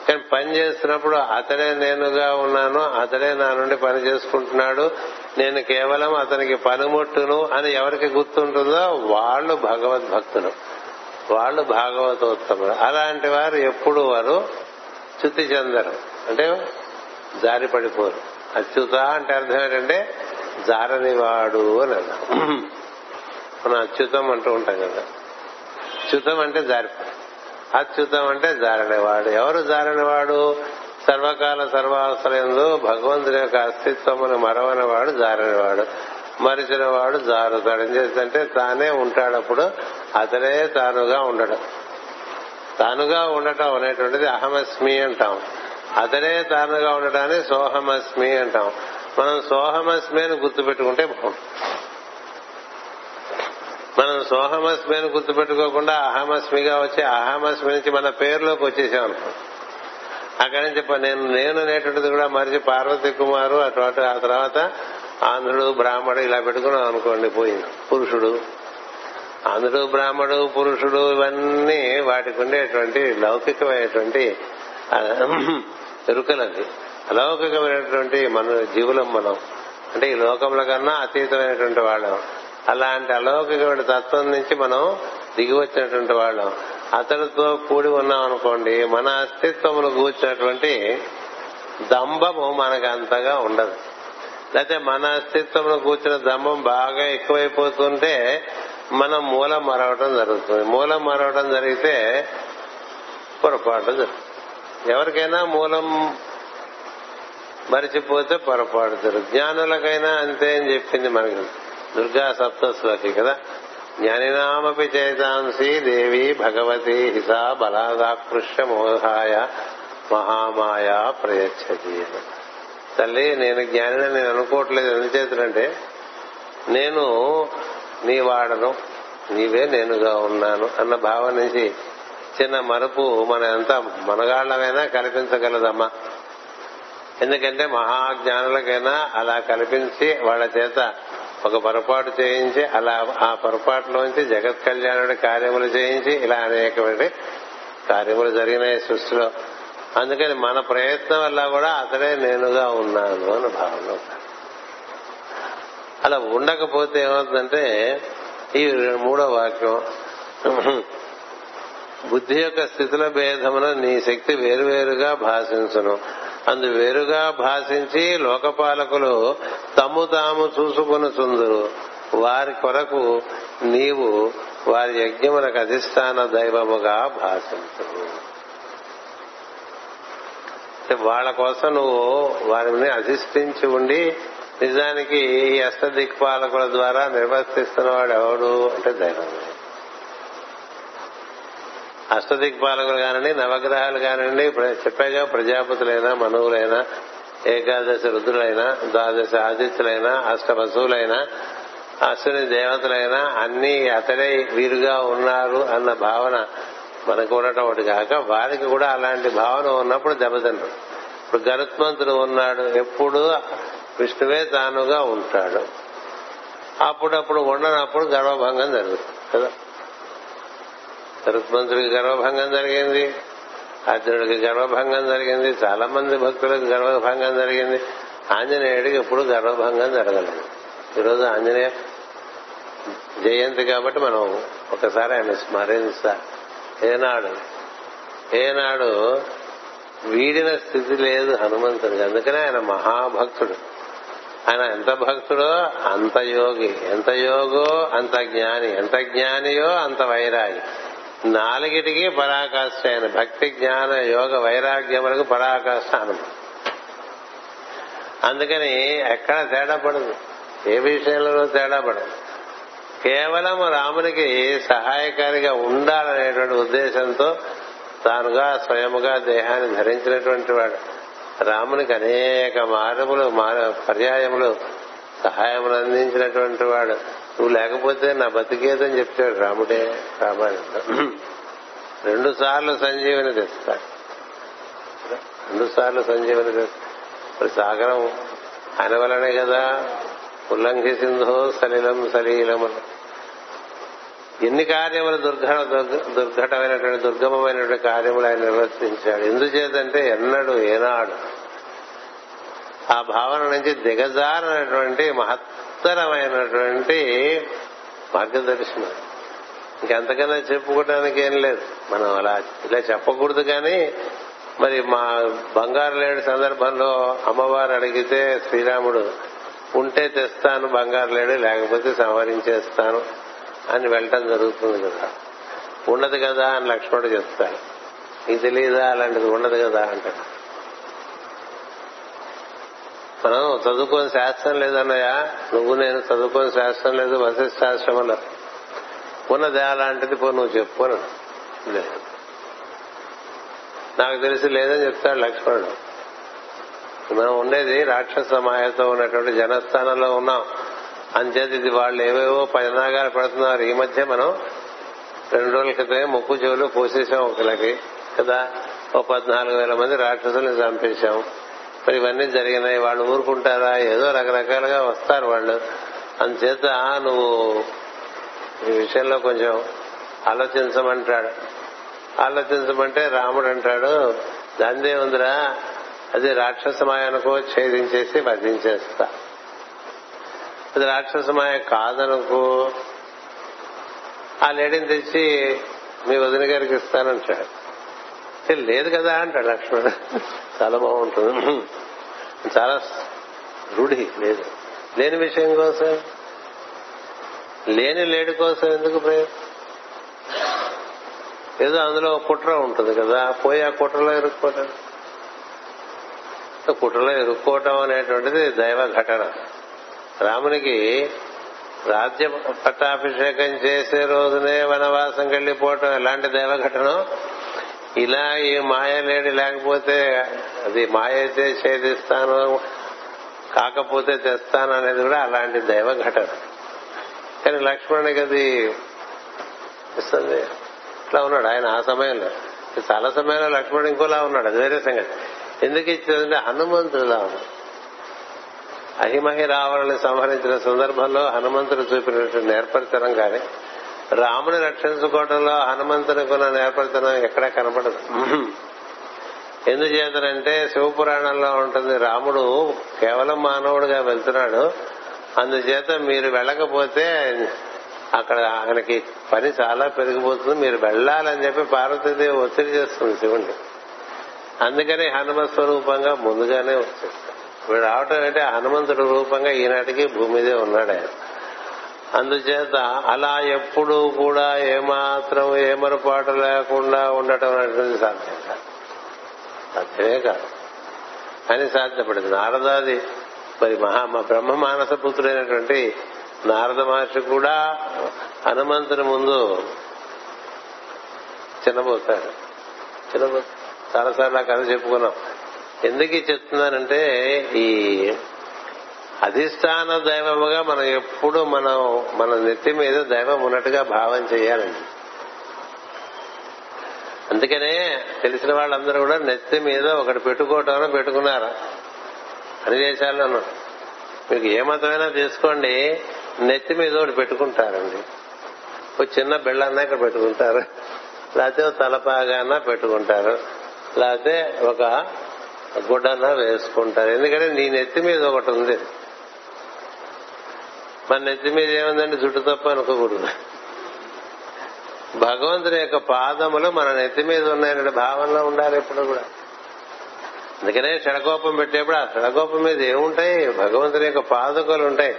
A: కానీ పని చేస్తున్నప్పుడు అతడే నేనుగా ఉన్నాను అతడే నా నుండి పని చేసుకుంటున్నాడు నేను కేవలం అతనికి పనిముట్టును అని ఎవరికి గుర్తుంటుందో వాళ్ళు భగవద్భక్తులు. వాళ్ళు భాగవతోత్తములు అలాంటి వారు ఎప్పుడు వారు చ్యుతి చెందరు. అంటే జారి పడిపోరు. అచ్యుత అంటే అర్థం ఏంటంటే జారనివాడు అని అర్థం. మనం అచ్యుతం అంటూ ఉంటాం కదా. అచ్యుతం అంటే జారి అచ్యుతం అంటే జారనివాడు ఎవరు జారనివాడు సర్వకాల సర్వావసరం భగవంతుని యొక్క అస్తిత్వమును మరవనివాడు జారనివాడు మరిచిన వాడు జారుతాడు ఏం చేస్తుంటే తానే ఉంటాడప్పుడు అతడే తానుగా ఉండడం. తానుగా ఉండటం అనేటువంటిది అహమస్మి అంటాం. అతనే తానుగా ఉండటాన్ని సోహమస్మి అంటాం. మనం సోహమస్మి అని గుర్తుపెట్టుకుంటే బాగుంటుంది మనం సోహమస్మి అని గుర్తుపెట్టుకోకుండా అహమస్మిగా వచ్చి అహమస్మి నుంచి మన పేరులోకి వచ్చేసాం అనుకో. అక్కడి నుంచి నేను నేను అనేటువంటిది కూడా మరిచి పార్వతి కుమారు అటు ఆ తర్వాత ఆంధ్రుడు బ్రాహ్మడు ఇలా పెట్టుకున్నాం అనుకోండి పోయింది. పురుషుడు. ఆంధ్రుడు బ్రాహ్మడు పురుషుడు ఇవన్నీ వాటికి ఉండేటువంటి లౌకికమైనటువంటి ఎరుకలది అలౌకికమైనటువంటి మన జీవులం మనం. అంటే ఈ లోకముల కన్నా అతీతమైనటువంటి వాళ్ళం. అలాంటి అలౌకికమైన తత్వం నుంచి మనం దిగి వచ్చినటువంటి వాళ్ళం. అతడితో కూడి ఉన్నాం అనుకోండి మన అస్తిత్వమును కూర్చున్నటువంటి దంభము మనకు అంతగా ఉండదు. లేకపోతే మన అస్తిత్వంలో కూర్చున్న దమ్మం బాగా ఎక్కువైపోతుంటే మనం మూలం మరవటం జరుగుతుంది. మూలం మరవటం జరిగితే పొరపాటు జరుగుతుంది. ఎవరికైనా మూలం మరిచిపోతే పొరపాటు జరుగుతుంది. జ్ఞానులకైనా అంతే అని చెప్పింది మనకి దుర్గా సప్తస్వకి కదా. జ్ఞానినామపి చేతాంసి దేవి భగవతి హిసా బలాదాకృష్య మోహాయ మహామాయా ప్రయచ్చతి తల్లి నేను జ్ఞానిని నేను అనుకోవట్లేదు. ఎందుచేతనంటే నేను నీ వాడను. నీవే నేనుగా ఉన్నాను అన్న భావం నుంచి చిన్న మరుపు మన ఎంత మనగాళ్ళమైనా కల్పించగలదమ్మా. ఎందుకంటే మహాజ్ఞానులకైనా అలా కల్పించి వాళ్ళ చేత ఒక పొరపాటు చేయించి అలా ఆ పొరపాటులోంచి జగత్ కళ్యాణుడి కార్యములు చేయించి ఇలా అనేకమైన కార్యములు జరిగినాయి సృష్టిలో. అందుకని మన ప్రయత్నం వల్ల కూడా అతడే నేనుగా ఉన్నాను అని భావన. అలా ఉండకపోతే ఏమవుతుందంటే ఈ మూడో వాక్యం బుద్ధి యొక్క స్థితుల భేదమున నీ శక్తి వేరువేరుగా భాషించును. అందు వేరుగా భాషించి లోకపాలకులు తమ్ము తాము చూసుకుని చుందురు. వారి కొరకు నీవు వారి యజ్ఞములకు అధిష్టాన దైవముగా భాషించు వాళ్ళ కోసం నువ్వు వారిని అధిష్ఠించి ఉండి నిజానికి ఈ అష్ట దిక్పాలకుల ద్వారా నిర్వర్తిస్తున్నవాడు ఎవడు అంటే దైవమే అష్టదిక్పాలకులు కానివ్వండి నవగ్రహాలు కానివ్వండి చెప్పాగా ప్రజాపతులైనా మనువులైనా ఏకాదశి రుద్రులైనా ద్వాదశ ఆదిత్యులైనా అష్ట వసువులైనా అశ్విని దేవతలైనా అన్ని అతడే వీరుగా ఉన్నారు అన్న భావన మనకు ఉండటం ఒకటి కాక వారికి కూడా అలాంటి భావన ఉన్నప్పుడు దెబ్బతిన్నారు ఇప్పుడు గరుత్మంతుడు ఉన్నాడు ఎప్పుడు విష్ణువే తానుగా ఉంటాడు. అప్పుడప్పుడు ఉండనప్పుడు గర్వభంగం జరుగుతుంది కదా? గరుత్మంతుడికి గర్వభంగం జరిగింది అర్జునుడికి గర్వభంగం జరిగింది చాలా మంది భక్తులకు గర్వభంగం జరిగింది. ఆంజనేయుడికి ఎప్పుడు గర్వభంగం జరగలేదు. ఈరోజు ఆంజనేయ జయంతి కాబట్టి మనం ఒకసారి ఆయన స్మరించాలి. ఏనాడు ఏనాడు వీడిన స్థితి లేదు హనుమంతుడికి అందుకనే ఆయన మహాభక్తుడు. ఆయన ఎంత భక్తుడో అంత యోగి. ఎంత యోగో అంత జ్ఞాని. ఎంత జ్ఞానియో అంత వైరాగి. నాలుగిటికి పరాకాష్ఠ ఆయన. భక్తి జ్ఞాన యోగ వైరాగ్యములకు పరాకాష్ఠ అనుభవం అందుకని ఎక్కడ తేడా పడదు. ఏ విషయంలో తేడా పడదు. కేవలం రామునికి సహాయకారిగా ఉండాలనేటువంటి ఉద్దేశంతో తానుగా స్వయముగా దేహాన్ని ధరించినటువంటి వాడు. రామునికి అనేక మార్గములు పర్యాయములు సహాయములు అందించినటువంటి వాడు. నువ్వు లేకపోతే నా బతికేదని చెప్తాడు రాముడే రామాయణంలో రెండు సార్లు సంజీవని తెస్తాడు. రెండు సార్లు సంజీవని తెస్తాడు. సాగరం ఆయన వల్లనే కదా? ఉల్లంఘిసిందో సలిలం సలీలం ఎన్ని కార్యములు దుర్ఘట దుర్ఘటమైనటువంటి దుర్గమమైనటువంటి కార్యములు ఆయన నిర్వర్తించాడు. ఎందుచేతంటే ఎన్నడు ఏనాడు ఆ భావన నుంచి దిగజారనటువంటి మహత్తరమైనటువంటి మార్గదర్శనం. ఇంకెంతకన్నా చెప్పుకోవడానికి ఏం లేదు. మనం అలా ఇలా చెప్పకూడదు కానీ మరి మా బంగారు లేని సందర్భంలో అమ్మవారు అడిగితే శ్రీరాముడు ఉంటే తెస్తాను బంగారు లేడు లేకపోతే సంహరించేస్తాను అని వెళ్ళటం జరుగుతుంది కదా. ఉండదు కదా అని లక్ష్మణుడు చెప్తాడు. ఇది తెలియదా అలాంటిది ఉండదు కదా అంటాడు. మనం చదువుకోని శాస్త్రం లేదన్నయ్య నువ్వు నేను చదువుకోని శాస్త్రం లేదు వశిష్టాశ్రమంలో ఉన్నదే అలాంటిది పో నువ్వు చెప్పు లేదు. నాకు తెలిసి లేదని చెప్తాడు లక్ష్మణుడు. మనం ఉండేది రాక్షస మాయతో ఉన్నటువంటి జనస్థానంలో ఉన్నాం. అంచేది ఇది వాళ్ళు ఏవేవో పదనాగాలు పెడుతున్నారు. ఈ మధ్య మనం రెండు రోజుల క్రితమే ముక్కు చెవులు పోసేసాం ఒకరికి కదా? ఓ పద్నాలుగు వేల మంది రాక్షసుల్ని చంపేశాం. మరి ఇవన్నీ జరిగినాయి. వాళ్ళు ఊరుకుంటారా? ఏదో రకరకాలుగా వస్తారు వాళ్ళు. అందుచేత నువ్వు ఈ విషయంలో కొంచెం ఆలోచించమంటాడు. ఆలోచించమంటే రాముడు అంటాడు దాందే ఉందిరా అది రాక్షసమాయనుకో ఛేదించేసి వధించేస్తా అది రాక్షసమాయ కాదనుకో ఆ లేడీని తెచ్చి మీ వదిన గారికి ఇస్తానంటాడు లేదు కదా అంటాడు లక్ష్మణుడు చాలా బాగుంటుంది. చాలా రూఢి లేదు. లేని విషయం కోసం? లేని లేడి కోసం ఎందుకు ప్రయత్నం ఏదో అందులో కుట్ర ఉంటుంది కదా పోయి ఆ కుట్రలో ఇరుక్కోవటం. కుట్రలో ఇరుక్కోవటం అనేటువంటిది దైవ ఘటన. రామునికి రాజ్య పట్టాభిషేకం చేసే రోజునే వనవాసం వెళ్ళిపోవటం ఎలాంటి దైవ ఘటన? ఇలా ఈ మాయ లేడి లేకపోతే అది మాయ అయితే ఛేదిస్తాను కాకపోతే తెస్తాను అనేది కూడా అలాంటి దైవ ఘటన. కానీ లక్ష్మణునికి అది ఇస్తుంది. ఇట్లా ఉన్నాడు ఆయన ఆ సమయంలో. చాలా సమయంలో లక్ష్మణుడు ఇంకోలా ఉన్నాడు. అది వేరే సంగతి. ఎందుకు ఇచ్చిందంటే హనుమంతుడు రాము అహిమహి రావణుని సంహరించిన సందర్భంలో హనుమంతుడు చూపినటువంటి నేర్పరితనం కానీ రాముని రక్షించుకోవడంలో హనుమంతునికున్న నేర్పరితనం ఎక్కడా కనపడదు ఎందుచేతనంటే శివపురాణంలో ఉంటుంది రాముడు కేవలం మానవుడిగా వెళ్తున్నాడు. అందుచేత మీరు వెళ్ళకపోతే అక్కడ ఆయనకి పని చాలా పెరిగిపోతుంది. మీరు వెళ్ళాలని చెప్పి పార్వతీదేవి ఒత్తిడి చేస్తుంది శివుణ్ణి. అందుకని హనుమ స్వరూపంగా ముందుగానే వచ్చేస్తాడు. వీడు రావటం అంటే హనుమంతుడి రూపంగా ఈనాటికి భూమి మీదే ఉన్నాడు. ఆయన అందుచేత అలా ఎప్పుడూ కూడా ఏమాత్రం ఏమరపాటు లేకుండా ఉండటం అనేటువంటి సాధ్యం కాదు. సాధ్యమే కాదు. అని సాధ్యపడింది. నారదాది మరి మహా బ్రహ్మ మానస పుత్రుడైనటువంటి నారద మహర్షి కూడా హనుమంతుని ముందు చిన్నబోతాడు. చిన్నబోతాడు చాలాసార్లు ఆ కథ చెప్పుకున్నాం. ఎందుకు చెప్తున్నానంటే ఈ అధిష్టాన దైవముగా మనం ఎప్పుడు మనం మన నెత్తి మీద దైవం ఉన్నట్టుగా భావం చేయాలండి. అందుకనే తెలిసిన వాళ్ళందరూ కూడా నెత్తి మీద ఒకటి పెట్టుకోవటం పెట్టుకున్నారు? అని చేశాను మీకు ఏ మతమైనా తీసుకోండి నెత్తి మీద ఒకటి పెట్టుకుంటారండి. ఒక చిన్న బిళ్ళన్నా ఇక్కడ పెట్టుకుంటారు. లేకపోతే తలపాగానా పెట్టుకుంటారు. లేకపోతే ఒక గుడ్డన వేసుకుంటారు. ఎందుకంటే నీ నెత్తి మీద ఒకటి ఉంది. మన నెత్తి మీద ఏముందండి? జుట్టు తప్ప అనుకోకూడదు. భగవంతుని యొక్క పాదములు మన నెత్తి మీద ఉన్నాయనే భావనలో ఉండాలి ఎప్పుడు కూడా. అందుకనే షడకోపం పెట్టేప్పుడు ఆ షడకోపం మీద ఏముంటాయి? భగవంతుని యొక్క పాదుకలు ఉంటాయి.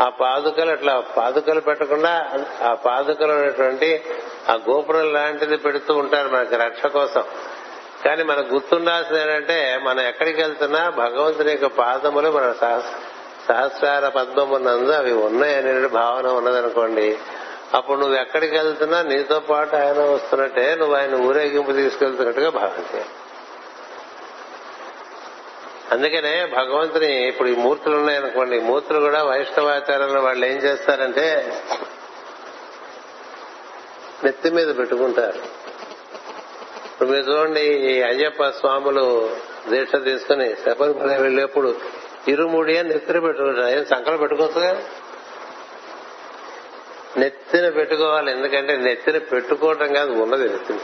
A: ఆ పాదుకలు అట్లా పాదుకలు పెట్టకుండా ఆ పాదుకలు ఉన్నటువంటి ఆ గోపురం లాంటిది పెడుతూ ఉంటారు మనకి రక్ష కోసం. కానీ మనకు గుర్తుండాల్సింది ఏంటంటే మనం ఎక్కడికి వెళ్తున్నా భగవంతుని యొక్క పాదములు మన సహస్రార పద్మమునందు అవి ఉన్నాయనే భావన ఉన్నదనుకోండి. అప్పుడు నువ్వు ఎక్కడికి వెళ్తున్నా నీతో పాటు ఆయన వస్తున్నట్టే నువ్వు ఆయన ఊరేగింపు తీసుకెళ్తున్నట్టుగా భావించాలి అందుకనే భగవంతుని ఇప్పుడు ఈ మూర్తులు ఉన్నాయనుకోండి మూర్తులు కూడా వైష్ణవాచారంలో వాళ్ళు ఏం చేస్తారంటే నెత్తి మీద పెట్టుకుంటారు. ఇప్పుడు మీరు చూడండి ఈ అయ్యప్ప స్వాములు దీక్ష తీసుకుని శబరిమల వెళ్ళేప్పుడు ఇరుముడి అని నెత్తిన పెట్టుకుంటారు. ఏం సంకలం పెట్టుకోవచ్చుగా? నెత్తిన పెట్టుకోవాలి. ఎందుకంటే నెత్తిన పెట్టుకోవటం కాదు ఉన్నది నెత్తిన.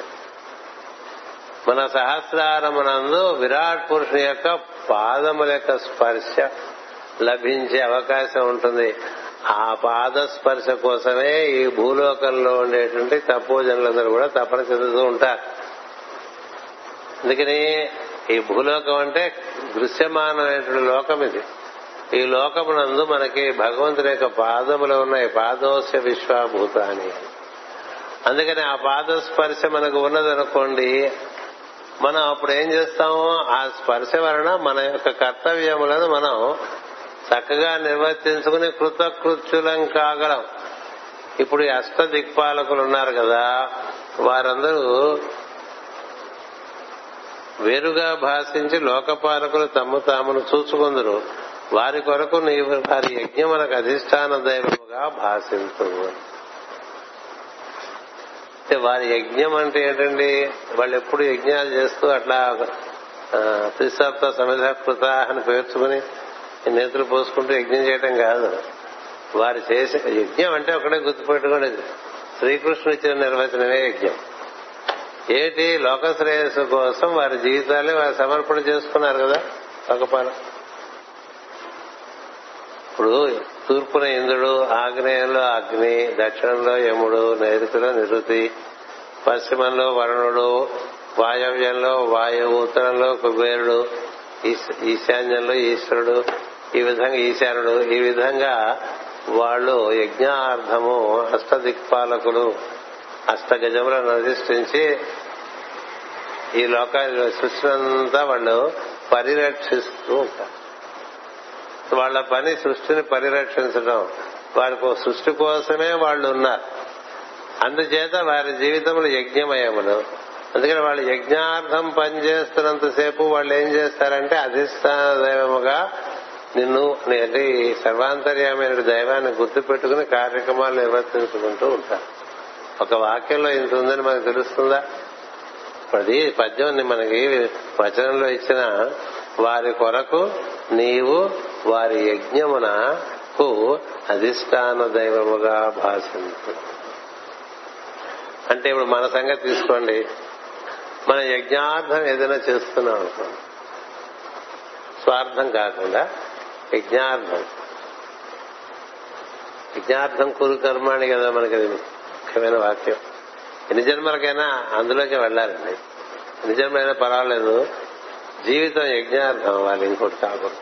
A: మన సహస్రారమునందు విరాట్ పురుషుని యొక్క పాదముల యొక్క స్పర్శ లభించే అవకాశం ఉంటుంది. ఆ పాద స్పర్శ కోసమే ఈ భూలోకంలో ఉండేటువంటి తపోజనులందరూ కూడా తపన చెందుతూ ఉంటారు. అందుకని ఈ భూలోకం అంటే దృశ్యమానమైనటువంటి లోకం ఇది. ఈ లోకమునందు మనకి భగవంతుని యొక్క పాదములు ఉన్నాయి. పాదోస్య విశ్వాభూతాని. అందుకని ఆ పాద స్పర్శ మనకు ఉన్నదనుకోండి మనం అప్పుడు ఏం చేస్తాము ఆ స్పర్శ వలన మన యొక్క కర్తవ్యములను మనం చక్కగా నిర్వర్తించుకుని కృతకృత్యులం కాగలం. ఇప్పుడు ఈ అష్ట దిక్పాలకులు ఉన్నారు కదా వారందరూ వేరుగా భాషించి లోకపాలకులు తమ్ము తామును చూసుకుందరు వారి కొరకు నీవు వారి యజ్ఞం మనకు అధిష్టాన దైవముగా భాషించు వారి యజ్ఞం అంటే ఏంటండి? వాళ్ళు ఎప్పుడు యజ్ఞాలు చేస్తూ అట్లా త్రిసప్త సమిధకృత అని పేర్చుకుని నేతులు పోసుకుంటూ యజ్ఞం చేయటం కాదు. వారు చేసే యజ్ఞం అంటే ఒకటే గుర్తుపెట్టుకోండి. శ్రీకృష్ణుడు ఇచ్చిన నిర్వచనమే యజ్ఞం. ఏమిటి లోక శ్రేయస్సు కోసం వారి జీవితాలే వారు సమర్పణ చేసుకున్నారు కదా లోకపాల. ఇప్పుడు తూర్పున ఇంద్రుడు ఆగ్నేయంలో అగ్ని దక్షిణంలో యముడు నైరుతిలో నిరుతి పశ్చిమంలో వరుణుడు వాయవ్యంలో వాయువు ఉత్తరంలో కుబేరుడు ఈశాన్యంలో ఈశ్వరుడు ఈ విధంగా ఈశానుడు ఈ విధంగా వాళ్ళు యజ్ఞార్థము అష్టదిక్పాలకులు. అష్టగజములను అధిష్ఠించి ఈ లోకాల సృష్టినంతా వాళ్ళు పరిరక్షిస్తూ ఉంటారు. వాళ్ళ పని సృష్టిని పరిరక్షించడం. వారికి సృష్టి కోసమే వాళ్ళు ఉన్నారు. అందుచేత వారి జీవితంలో యజ్ఞమయములు. అందుకని వాళ్ళు యజ్ఞార్థం పనిచేస్తున్నంతసేపు వాళ్ళు ఏం చేస్తారంటే అధిష్టాన దైవముగా నిన్ను అంటే ఈ సర్వాంతర్యమైన దైవాన్ని గుర్తు పెట్టుకుని కార్యక్రమాలు నిర్వర్తించుకుంటూ ఉంటారు. ఒక వాక్యంలో ఇంత ఉందని మనకు తెలుస్తుందా? అది పద్యం మనకి వచనంలో ఇచ్చిన వారి కొరకు నీవు వారి యజ్ఞమునకు అధిష్టాన దైవముగా భాషించు. అంటే ఇప్పుడు మన సంగతి తీసుకోండి. మన యజ్ఞార్థం ఏదైనా చేస్తున్నాం అనుకోండి స్వార్థం కాకుండా యజ్ఞార్థం. యజ్ఞార్థం కురు కర్మాణి కదా మనకి అది ముఖ్యమైన వాక్యం. ఎన్ని జన్మలకైనా అందులోకి వెళ్ళాలండి. ఎన్ని జన్మలైనా పర్వాలేదు. జీవితం యజ్ఞార్థం వాళ్ళు ఇంకోటి కాకుండా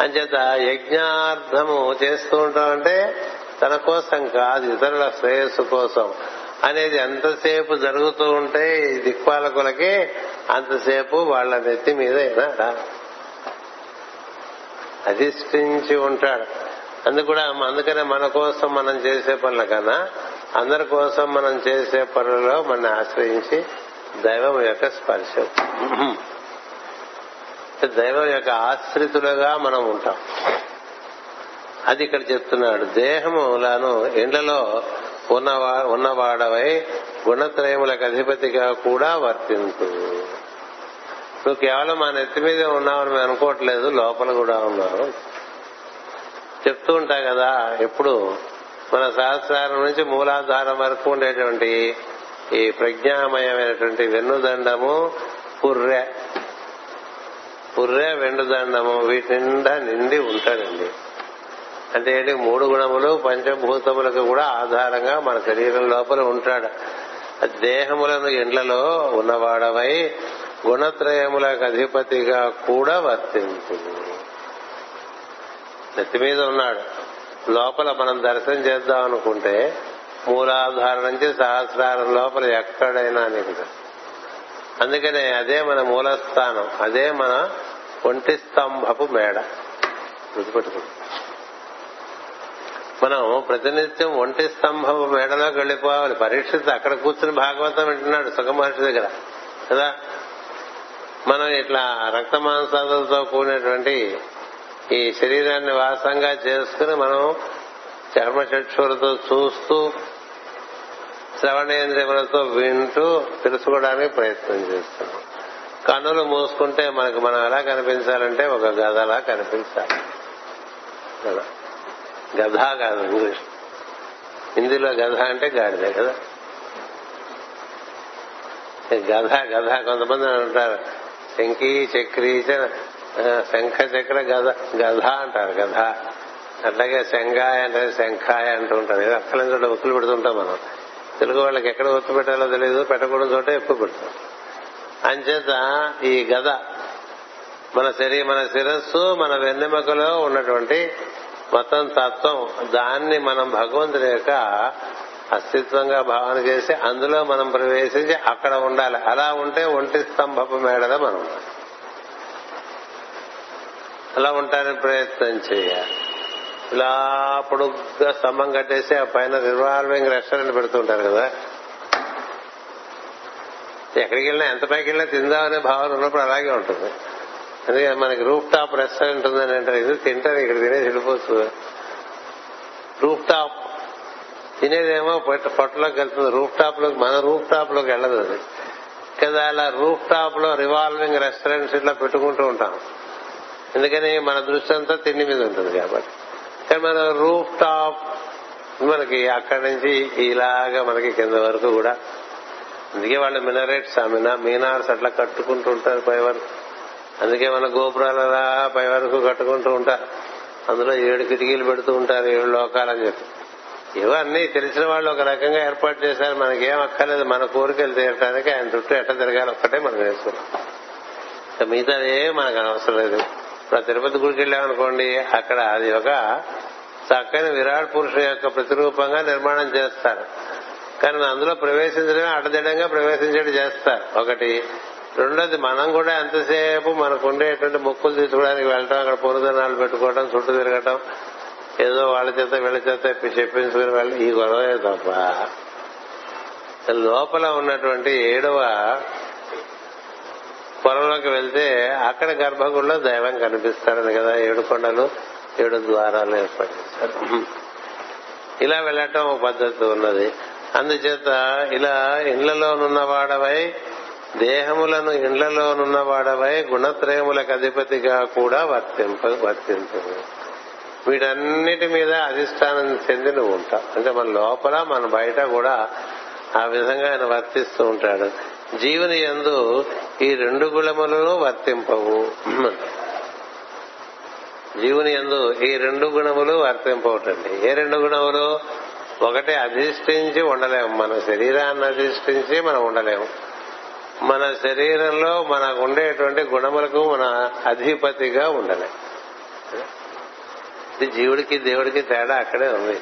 A: అంచేత యజ్ఞార్థము చేస్తూ ఉంటాం అంటే తన కోసం కాదు ఇతరుల శ్రేయస్సు కోసం. అనేది ఎంతసేపు జరుగుతూ ఉంటే ఈ దిక్పాలకులకి అంతసేపు వాళ్ళ నెత్తి మీద అధిష్ఠించి ఉంటాడు. అందు కూడా అందుకనే మన కోసం మనం చేసే పనుల కన్నా అందరి కోసం మనం చేసే పనులలో మన ఆశ్రయించి దైవం యొక్క స్పర్శ. దైవం యొక్క ఆశ్రితులుగా మనం ఉంటాం. అది ఇక్కడ చెప్తున్నాడు. దేహములను ఇండ్లలో ఉన్నవా ఉన్నవాడవై గుణత్రయములకు అధిపతిగా కూడా వర్తించు నువ్వు కేవలం మా నెత్తి మీద ఉన్నావని అనుకోవట్లేదు లోపల కూడా ఉన్నావు. చెప్తూ ఉంటా కదా ఎప్పుడు? మన సహస్రారం నుంచి మూలాధారం వరకు ఉండేటువంటి ఈ ప్రజ్ఞామయమైనటువంటి వెన్నుదండము పుర్రె. పుర్రె వెన్నుదండము వీటి నిండా నిండి ఉంటాడండి అంటే ఏంటి? మూడు గుణములు పంచభూతములకు కూడా ఆధారంగా మన శరీరం లోపల ఉంటాడు. దేహములను ఇండ్లలో ఉన్నవాడవై గుణత్రయములకు అధిపతిగా కూడా వర్తించింది నెత్తి మీద ఉన్నాడు. లోపల మనం దర్శనం చేద్దాం అనుకుంటే మూలాధారం నుంచి సహస్రారం లోపల ఎక్కడైనా నీకు అందుకనే అదే మన మూలస్థానం అదే మన ఒంటి స్తంభపు మేడ. మనం ప్రతినిత్యం ఒంటి స్తంభపు మేడలోకి వెళ్ళిపోవాలి. పరీక్షిత అక్కడ కూర్చుని భాగవతం వింటున్నాడు సుఖమహర్షి దగ్గర. కదా? మనం ఇట్లా రక్త మాంసాలతో కూడినటువంటి ఈ శరీరాన్ని వాసంగా చేసుకుని మనం చర్మచక్షులతో చూస్తూ శ్రవణేంద్రియములతో వింటూ తెలుసుకోవడానికి ప్రయత్నం చేస్తున్నాం. కన్నులు మూసుకుంటే మనకు మనం ఎలా కనిపించాలంటే ఒక గదలా కనిపించాలి. కదా? గధ కాదు ఇంగ్లీష్. హిందీలో గధ అంటే గాడిదే కదా? గధ గధ కొంతమంది అంటారు. శంకి చక్రి శంఖ చక్ర గధ గధ అంటారు గధ. అట్లాగే శంగాయ అంటే శంఖాయ అంటూ ఉంటారు. ఏదో అక్కల చోట ఒత్తులు పెడుతుంటాం మనం. తెలుగు వాళ్ళకి ఎక్కడ ఒత్తు పెట్టాలో తెలియదు పెట్టకూడదు చోట ఎక్కువ పెడతాం. అంచేత ఈ గద మన శరీరం మన శిరస్సు మన వెన్నెముకలో ఉన్నటువంటి మొత్తం తత్వం దాన్ని మనం భగవంతుని యొక్క అస్తిత్వంగా భావన చేసి అందులో మనం ప్రవేశించి అక్కడ ఉండాలి. అలా ఉంటే ఒంటి స్తంభపు మేడలో మనం. ఉండాలి. అలా ఉంటానికి ప్రయత్నం చేయాలి ఇలా పొడుగ్గా స్తంభం కట్టేసి ఆ పైన రివాల్వింగ్ రెస్టారెంట్ పెడుతుంటారు కదా. ఎక్కడికి వెళ్ళినా ఎంత పైకి వెళ్ళినా తిందామనే భావన ఉన్నప్పుడు అలాగే ఉంటుంది. అందుకే మనకి రూఫ్ టాప్ రెస్టారెంట్ ఉందని అంటారు. ఇది తింటారు ఇక్కడ తినేసి వెళ్ళిపోవచ్చు. రూఫ్ టాప్ తినేదేమో పొట్టలోకి వెళ్తుంది. రూఫ్ టాప్లోకి మన రూఫ్ టాప్లోకి వెళ్ళదు అది. కదా అలా రూఫ్ టాప్లో రివాల్వింగ్ రెస్టారెంట్స్ ఇట్లా పెట్టుకుంటూ ఉంటాం. ఎందుకని మన దృష్టి అంతా తిండి మీద ఉంటుంది కాబట్టి. కానీ మన రూఫ్ టాప్ మనకి అక్కడి నుంచి ఇలాగా మనకి కింద వరకు కూడా అందుకే వాళ్ళు మినరేట్స్ ఆ మినా మీనార్స్ అట్లా కట్టుకుంటూ ఉంటారు పై వరకు. అందుకే మన గోపురాలు అలా పై వరకు కట్టుకుంటూ ఉంటారు. అందులో ఏడు కిటికీలు పెడుతూ ఉంటారు ఏడు లోకాలని చెప్పి. ఇవన్నీ తెలిసిన వాళ్ళు ఒక రకంగా ఏర్పాటు చేశారు. మనకేం అక్కర్లేదు. మన కోరికలు తీరటానికి ఆయన చుట్టూ ఎట్ట తిరగాలి ఒక్కటే మనం వేసుకున్నాం మిగతా ఏం మనకు అవసరం లేదు. ఇప్పుడు తిరుపతి గుడికి వెళ్ళామనుకోండి అక్కడ అది ఒక చక్కని విరాట్ పురుషుడు యొక్క ప్రతిరూపంగా నిర్మాణం చేస్తారు. కానీ అందులో ప్రవేశించడమే అడ్డదిడంగా ప్రవేశించడం చేస్తారు. ఒకటి. రెండోది మనం కూడా ఎంతసేపు మనకు ఉండేటువంటి మొక్కులు తీసుకోవడానికి వెళ్ళటం అక్కడ పూర్వదనాలు పెట్టుకోవడం చుట్టూ తిరగటం ఏదో వాళ్ళ చేత వీళ్ళ చేత చెప్పించుకుని వెళ్ళి ఈ గొడవే తప్ప. లోపల ఉన్నటువంటి ఏడవ పొలంలోకి వెళ్తే అక్కడ గర్భగుడిలో దైవం కనిపిస్తారని కదా ఏడు కొండలు ఏడు ద్వారాలు ఏర్పాటు ఇలా వెళ్ళటం ఒక పద్ధతి ఉన్నది. అందుచేత ఇలా ఇండ్లలోనున్నవాడవై దేహములను ఇండ్లలోనున్నవాడవై గుణత్రయములకు అధిపతిగా కూడా వర్తింప వర్తింపు వీటన్నిటి మీద అధిష్టానం చెంది నువ్వు ఉంటావు. అంటే మన లోపల మన బయట కూడా ఆ విధంగా ఆయన వర్తిస్తూ ఉంటాడు. జీవుని ఎందు ఈ రెండు గుణములను వర్తింపవు. జీవుని ఎందు ఈ రెండు గుణములు వర్తింపవుటండి. ఏ రెండు గుణములు? ఒకటి అధిష్ఠించి ఉండలేము. మన శరీరాన్ని అధిష్ఠించి మనం ఉండలేము. మన శరీరంలో మనకు ఉండేటువంటి గుణములకు మన అధిపతిగా ఉండలేము. జీవుడికి దేవుడికి తేడా అక్కడే ఉంది.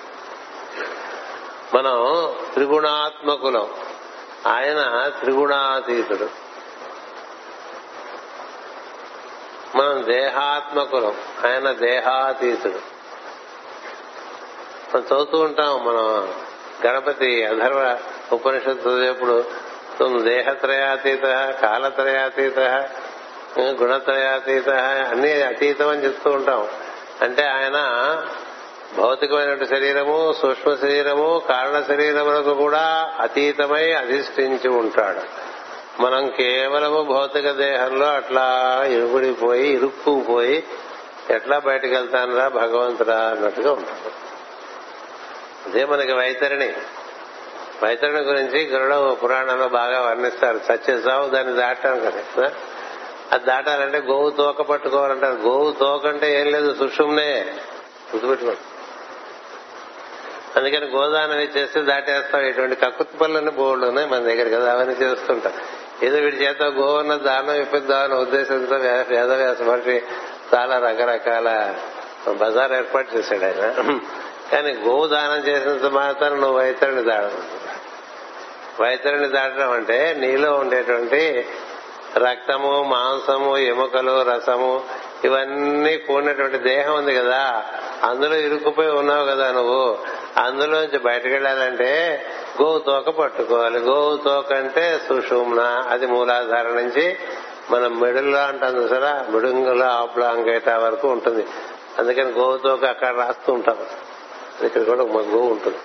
A: మనం త్రిగుణాత్మకులం. ఆయన త్రిగుణాతీతుడు. మనం దేహాత్మకులం ఆయన దేహాతీతుడు. మనం చదువుతూ ఉంటాం మనం గణపతి అధర్వ ఉపనిషత్తు చదివేప్పుడు దేహత్రయాతీత కాలత్రయాతీత గుణత్రయాతీత అన్ని అతీతం అని చెప్తూ ఉంటాం. అంటే ఆయన భౌతికమైన శరీరము సూక్ష్మ శరీరము కారణ శరీరములకు కూడా అతీతమై అధిష్ఠించి ఉంటాడు. మనం కేవలము భౌతిక దేహంలో అట్లా ఇరుగుడిపోయి ఇరుక్కుపోయి ఎట్లా బయటకు వెళ్తానరా భగవంతురా అన్నట్టుగా ఉంటాడు అదే మనకి వైతరిణి. వైతరిణి గురించి గరుడ పురాణంలో బాగా వర్ణిస్తారు. సత్య సావు దాన్ని దాటాను కదా. అది దాటాలంటే గోవు తోక పట్టుకోవాలంటారు. గోవు తోక అంటే ఏం లేదు సుషుమ్నే గుర్తుపెట్టుకోండి. అందుకని గోదానం చేస్తే దాటేస్తాం. ఇటువంటి కక్కుతు పనులన్నీ బోర్డు ఉన్నాయి మన దగ్గర కదా అవన్నీ చేస్తుంటాం. ఏదో వీడి చేత గోవన్న దానం ఇప్పిద్దామన్న ఉద్దేశంతో వేదవ్యాస మహర్షి చాలా రకరకాల బజార్ ఏర్పాటు చేశాడు ఆయన. కానీ గోవు దానం చేసినంత మాత్రం నువ్వు వైతరిని దాడడం వైతరిని దాటడం అంటే నీలో ఉండేటువంటి రక్తము మాంసము ఎముకలు రసము ఇవన్నీ కూడినటువంటి దేహం ఉంది కదా. అందులో ఇరుక్కుపోయి ఉన్నావు కదా నువ్వు. అందులోంచి బయటకు వెళ్ళాలంటే గోవు తోక పట్టుకోవాలి. గోవు తోక అంటే సుషుమ్న. అది మూలాధారం నుంచి మనం మెడుల్లో అంటాం చూసారా? మిడుంగులో ఆప్లాంగేటా వరకు ఉంటుంది. అందుకని గోవు తోక అక్కడ రాస్తూ ఉంటాం. ఇక్కడ కూడా మా గోవు ఉంటుంది.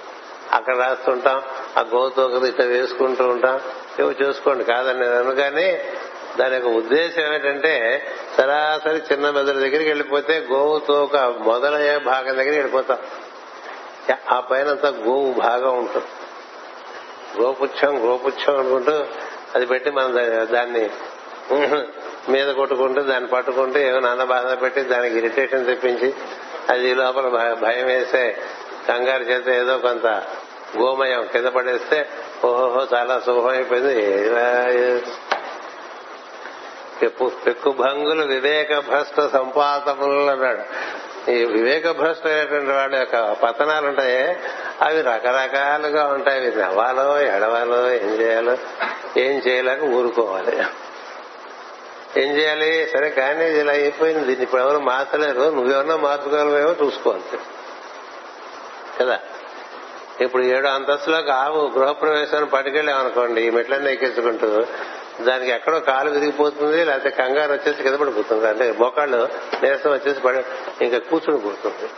A: అక్కడ రాస్తుంటాం ఆ గోవు తోక ఇట్లా వేసుకుంటూ ఉంటాం. ఇవి చూసుకోండి. కాదని నేను అనగానే దాని యొక్క ఉద్దేశం ఏమిటంటే సరాసరి చిన్న మెదడు దగ్గరికి వెళ్ళిపోతే గోవు తోక మొదలయ్యే భాగం దగ్గరికి వెళ్ళిపోతాం. ఆ పైన అంతా గోవు బాగా ఉంటుంది. గోపుచ్చం గోపుచ్చం అనుకుంటూ అది పెట్టి మనం దాన్ని మీద కొట్టుకుంటూ దాన్ని పట్టుకుంటూ ఏమో నాన్న బాధ పెట్టి దానికి ఇరిటేషన్ తెప్పించి అది లోపల భయం వేసే కంగారు చేత ఏదో కొంత గోమయం కింద పడేస్తే ఓహోహో చాలా శుభం అయిపోయింది. పెక్కు భంగులు వివేక భ్రష్ట సంపాతములు అన్నాడు. ఈ వివేక భ్రష్టమైనటువంటి వాళ్ళ యొక్క పతనాలు ఉంటాయి అవి రకరకాలుగా ఉంటాయి. అవి నవ్వాలో ఎడవాలో ఏం చేయాలో ఏం చేయలేక ఊరుకోవాలి. ఏం చేయాలి? సరే కానీ ఇలా అయిపోయింది. దీన్ని ఇప్పుడు ఎవరు మార్చలేరు. నువ్వెవరన్నా మార్చుకోవాలేమో చూసుకోవాలి. కదా? ఇప్పుడు ఏడు అంతస్తులోకి ఆవు గృహప్రవేశాన్ని పట్టుకెళ్ళామనుకోండి ఈ మెట్లన్నీ ఎక్కించుకుంటూ దానికి ఎక్కడో కాలు విరిగిపోతుంది లేకపోతే కంగారు వచ్చేసి కింద పడిపోతుంది. అంటే మోకాళ్ళు నీరసం వచ్చేసి పడి ఇంకా కూర్చుని పోతుంది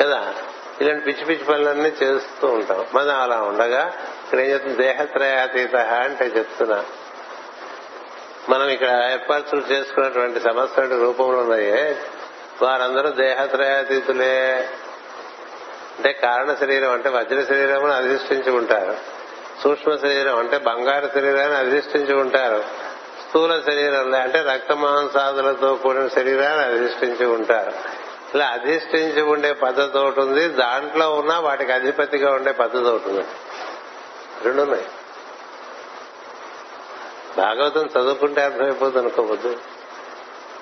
A: కదా? ఇలాంటి పిచ్చి పిచ్చి పనులన్నీ చేస్తూ ఉంటాం. మనం అలా ఉండగా ఇక్కడ ఏం చెప్తుంది? దేహత్రయాతీత అంటే చెప్తున్నా. మనం ఇక్కడ ఏర్పాట్లు చేసుకున్నటువంటి సమస్య రూపంలో ఉన్నాయే. వారందరూ దేహత్రయాతీతులే. అంటే కారణ శరీరం అంటే వజ్ర శరీరం అధిష్ఠించి ఉంటారు. సూక్ష్మ శరీరం అంటే బంగారు శరీరాన్ని అధిష్ఠించి ఉంటారు. స్థూల శరీరం అంటే రక్త మాంసాదులతో కూడిన శరీరాన్ని అధిష్ఠించి ఉంటారు. ఇలా అధిష్ఠించి ఉండే పద్ధతి ఒకటి ఉంది. దాంట్లో ఉన్న వాటికి అధిపతిగా ఉండే పద్ధతి ఒకటి ఉంది. రెండున్నాయి భాగవతం చదువుకుంటే అర్థమైపోతుంది అనుకోవద్దు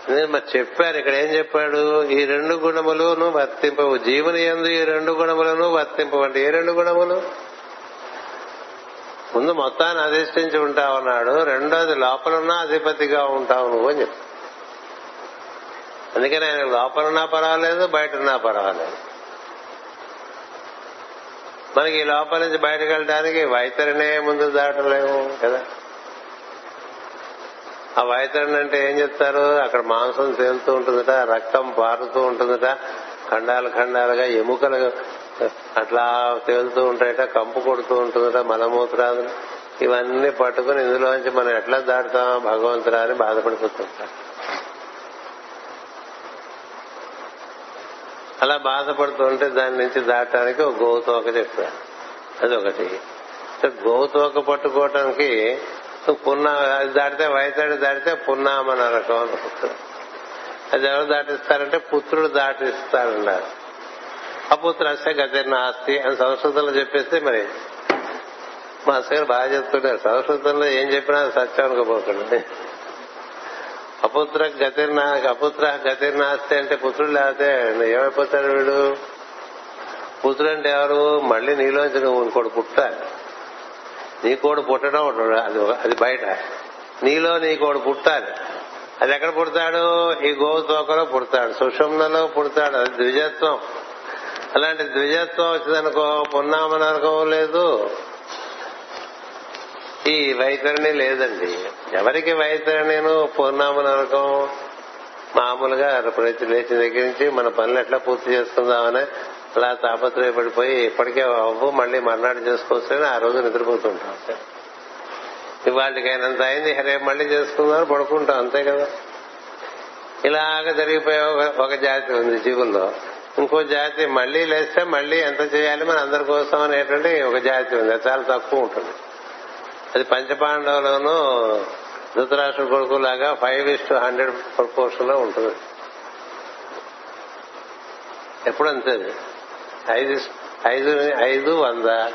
A: నేను మరి చెప్పారు ఇక్కడ ఏం చెప్పాడు? ఈ రెండు గుణములను వర్తింపవు. జీవుని ఎందు ఈ రెండు గుణములను వర్తింపవండి. ఏ రెండు గుణములు? ముందు మొత్తాన్ని అధిష్ఠించి ఉంటావు అన్నాడు. రెండోది లోపలున్నా అధిపతిగా ఉంటావు నువ్వు అని చెప్పి. అందుకని ఆయన లోపలున్నా పర్వాలేదు బయటన్నా పర్వాలేదు. మనకి ఈ లోపల నుంచి బయటకు వెళ్ళడానికి వైతరినే ముందు దాటలేము కదా. ఆ వైతరిని అంటే ఏం చెప్తారు? అక్కడ మాంసం తేలుతూ ఉంటుందట రక్తం పారుతూ ఉంటుందట ఖండాలు ఖండాలుగా ఎముకలు అట్లా తేలుతూ ఉంటాయట కంపు కొడుతూ ఉంటుందట మలమూత్రాలు ఇవన్నీ పట్టుకుని ఇందులోంచి మనం ఎట్లా దాటుతాం భగవంతుడా అని బాధపడిపోతుంటాం అలా బాధపడుతూ ఉంటే దాని నుంచి దాటడానికి ఒక గోతోక చెప్పారు. అది ఒకటి గోతోక పట్టుకోవటానికి పున్నా అది దాటితే వైతాడి దాటితే పున్నామన రకం అనుకుంటారు. అది ఎవరు దాటిస్తారంటే పుత్రుడు దాటిస్తారన్నారు అపుత్ర అస్య గతిర్న ఆస్తి అని సంస్కృతంలో చెప్పేస్తే మరి మా అసలు బాగా చెప్తుంటారు. సంస్కృతంలో ఏం చెప్పినా సత్యం అనుకోపోకండి. అపుత్ర గతిర్నా అపుత్ర గతిర్నాస్తి అంటే పుత్రుడు లేకపోతే ఏమైపోతాడు వీడు పుత్రుడు అంటే ఎవరు? మళ్ళీ నీలోంచి నువ్వు ఇంకోటి పుట్టాలి నీ కోడు పుట్టడం అది అది బయట. నీలో నీ కోడు పుట్టాలి. అది ఎక్కడ పుడతాడు? ఈ గోవు తోకలో పుడతాడు. సుషుమ్నలో పుడతాడు. అది ద్విజత్వం. అలాంటి ద్విజత్వం వచ్చిందనుకో పున్నామనరకం లేదు. ఈ వైతరిణి లేదండి. ఎవరికి వైతరిణిను పూర్ణామని నరకం మామూలుగా ప్రతి లేచిన దగ్గర నుంచి మన పనులు ఎట్లా పూర్తి చేసుకుందామని అలా తాపత్రయపడిపోయి ఇప్పటికే అవ్వు మళ్ళీ మర్నాడు చేసుకోవచ్చు ఆ రోజు నిద్రపోతుంటాం. ఇవాళకైనంత అయింది రేపు మళ్ళీ చేసుకుందామని పడుకుంటాం అంతే కదా. ఇలాగ జరిగిపోయే ఒక జాతి ఉంది జీవుల్లో. ఇంకో జాతి మళ్ళీ లేస్తే మళ్ళీ ఎంత చేయాలి మన అందరి కోసం అనేటువంటి ఒక జాతి ఉంది. అది చాలా తక్కువ ఉంటుంది. అది పంచపాండవులోనూ ధృతరాష్ట్ర కొడుకు లాగా ఫైవ్ ఇస్ టు హండ్రెడ్ ప్రపోర్షన్లో ఉంటుంది. ఎప్పుడు అంతే ఐదు ఐదు ఐదు వంద.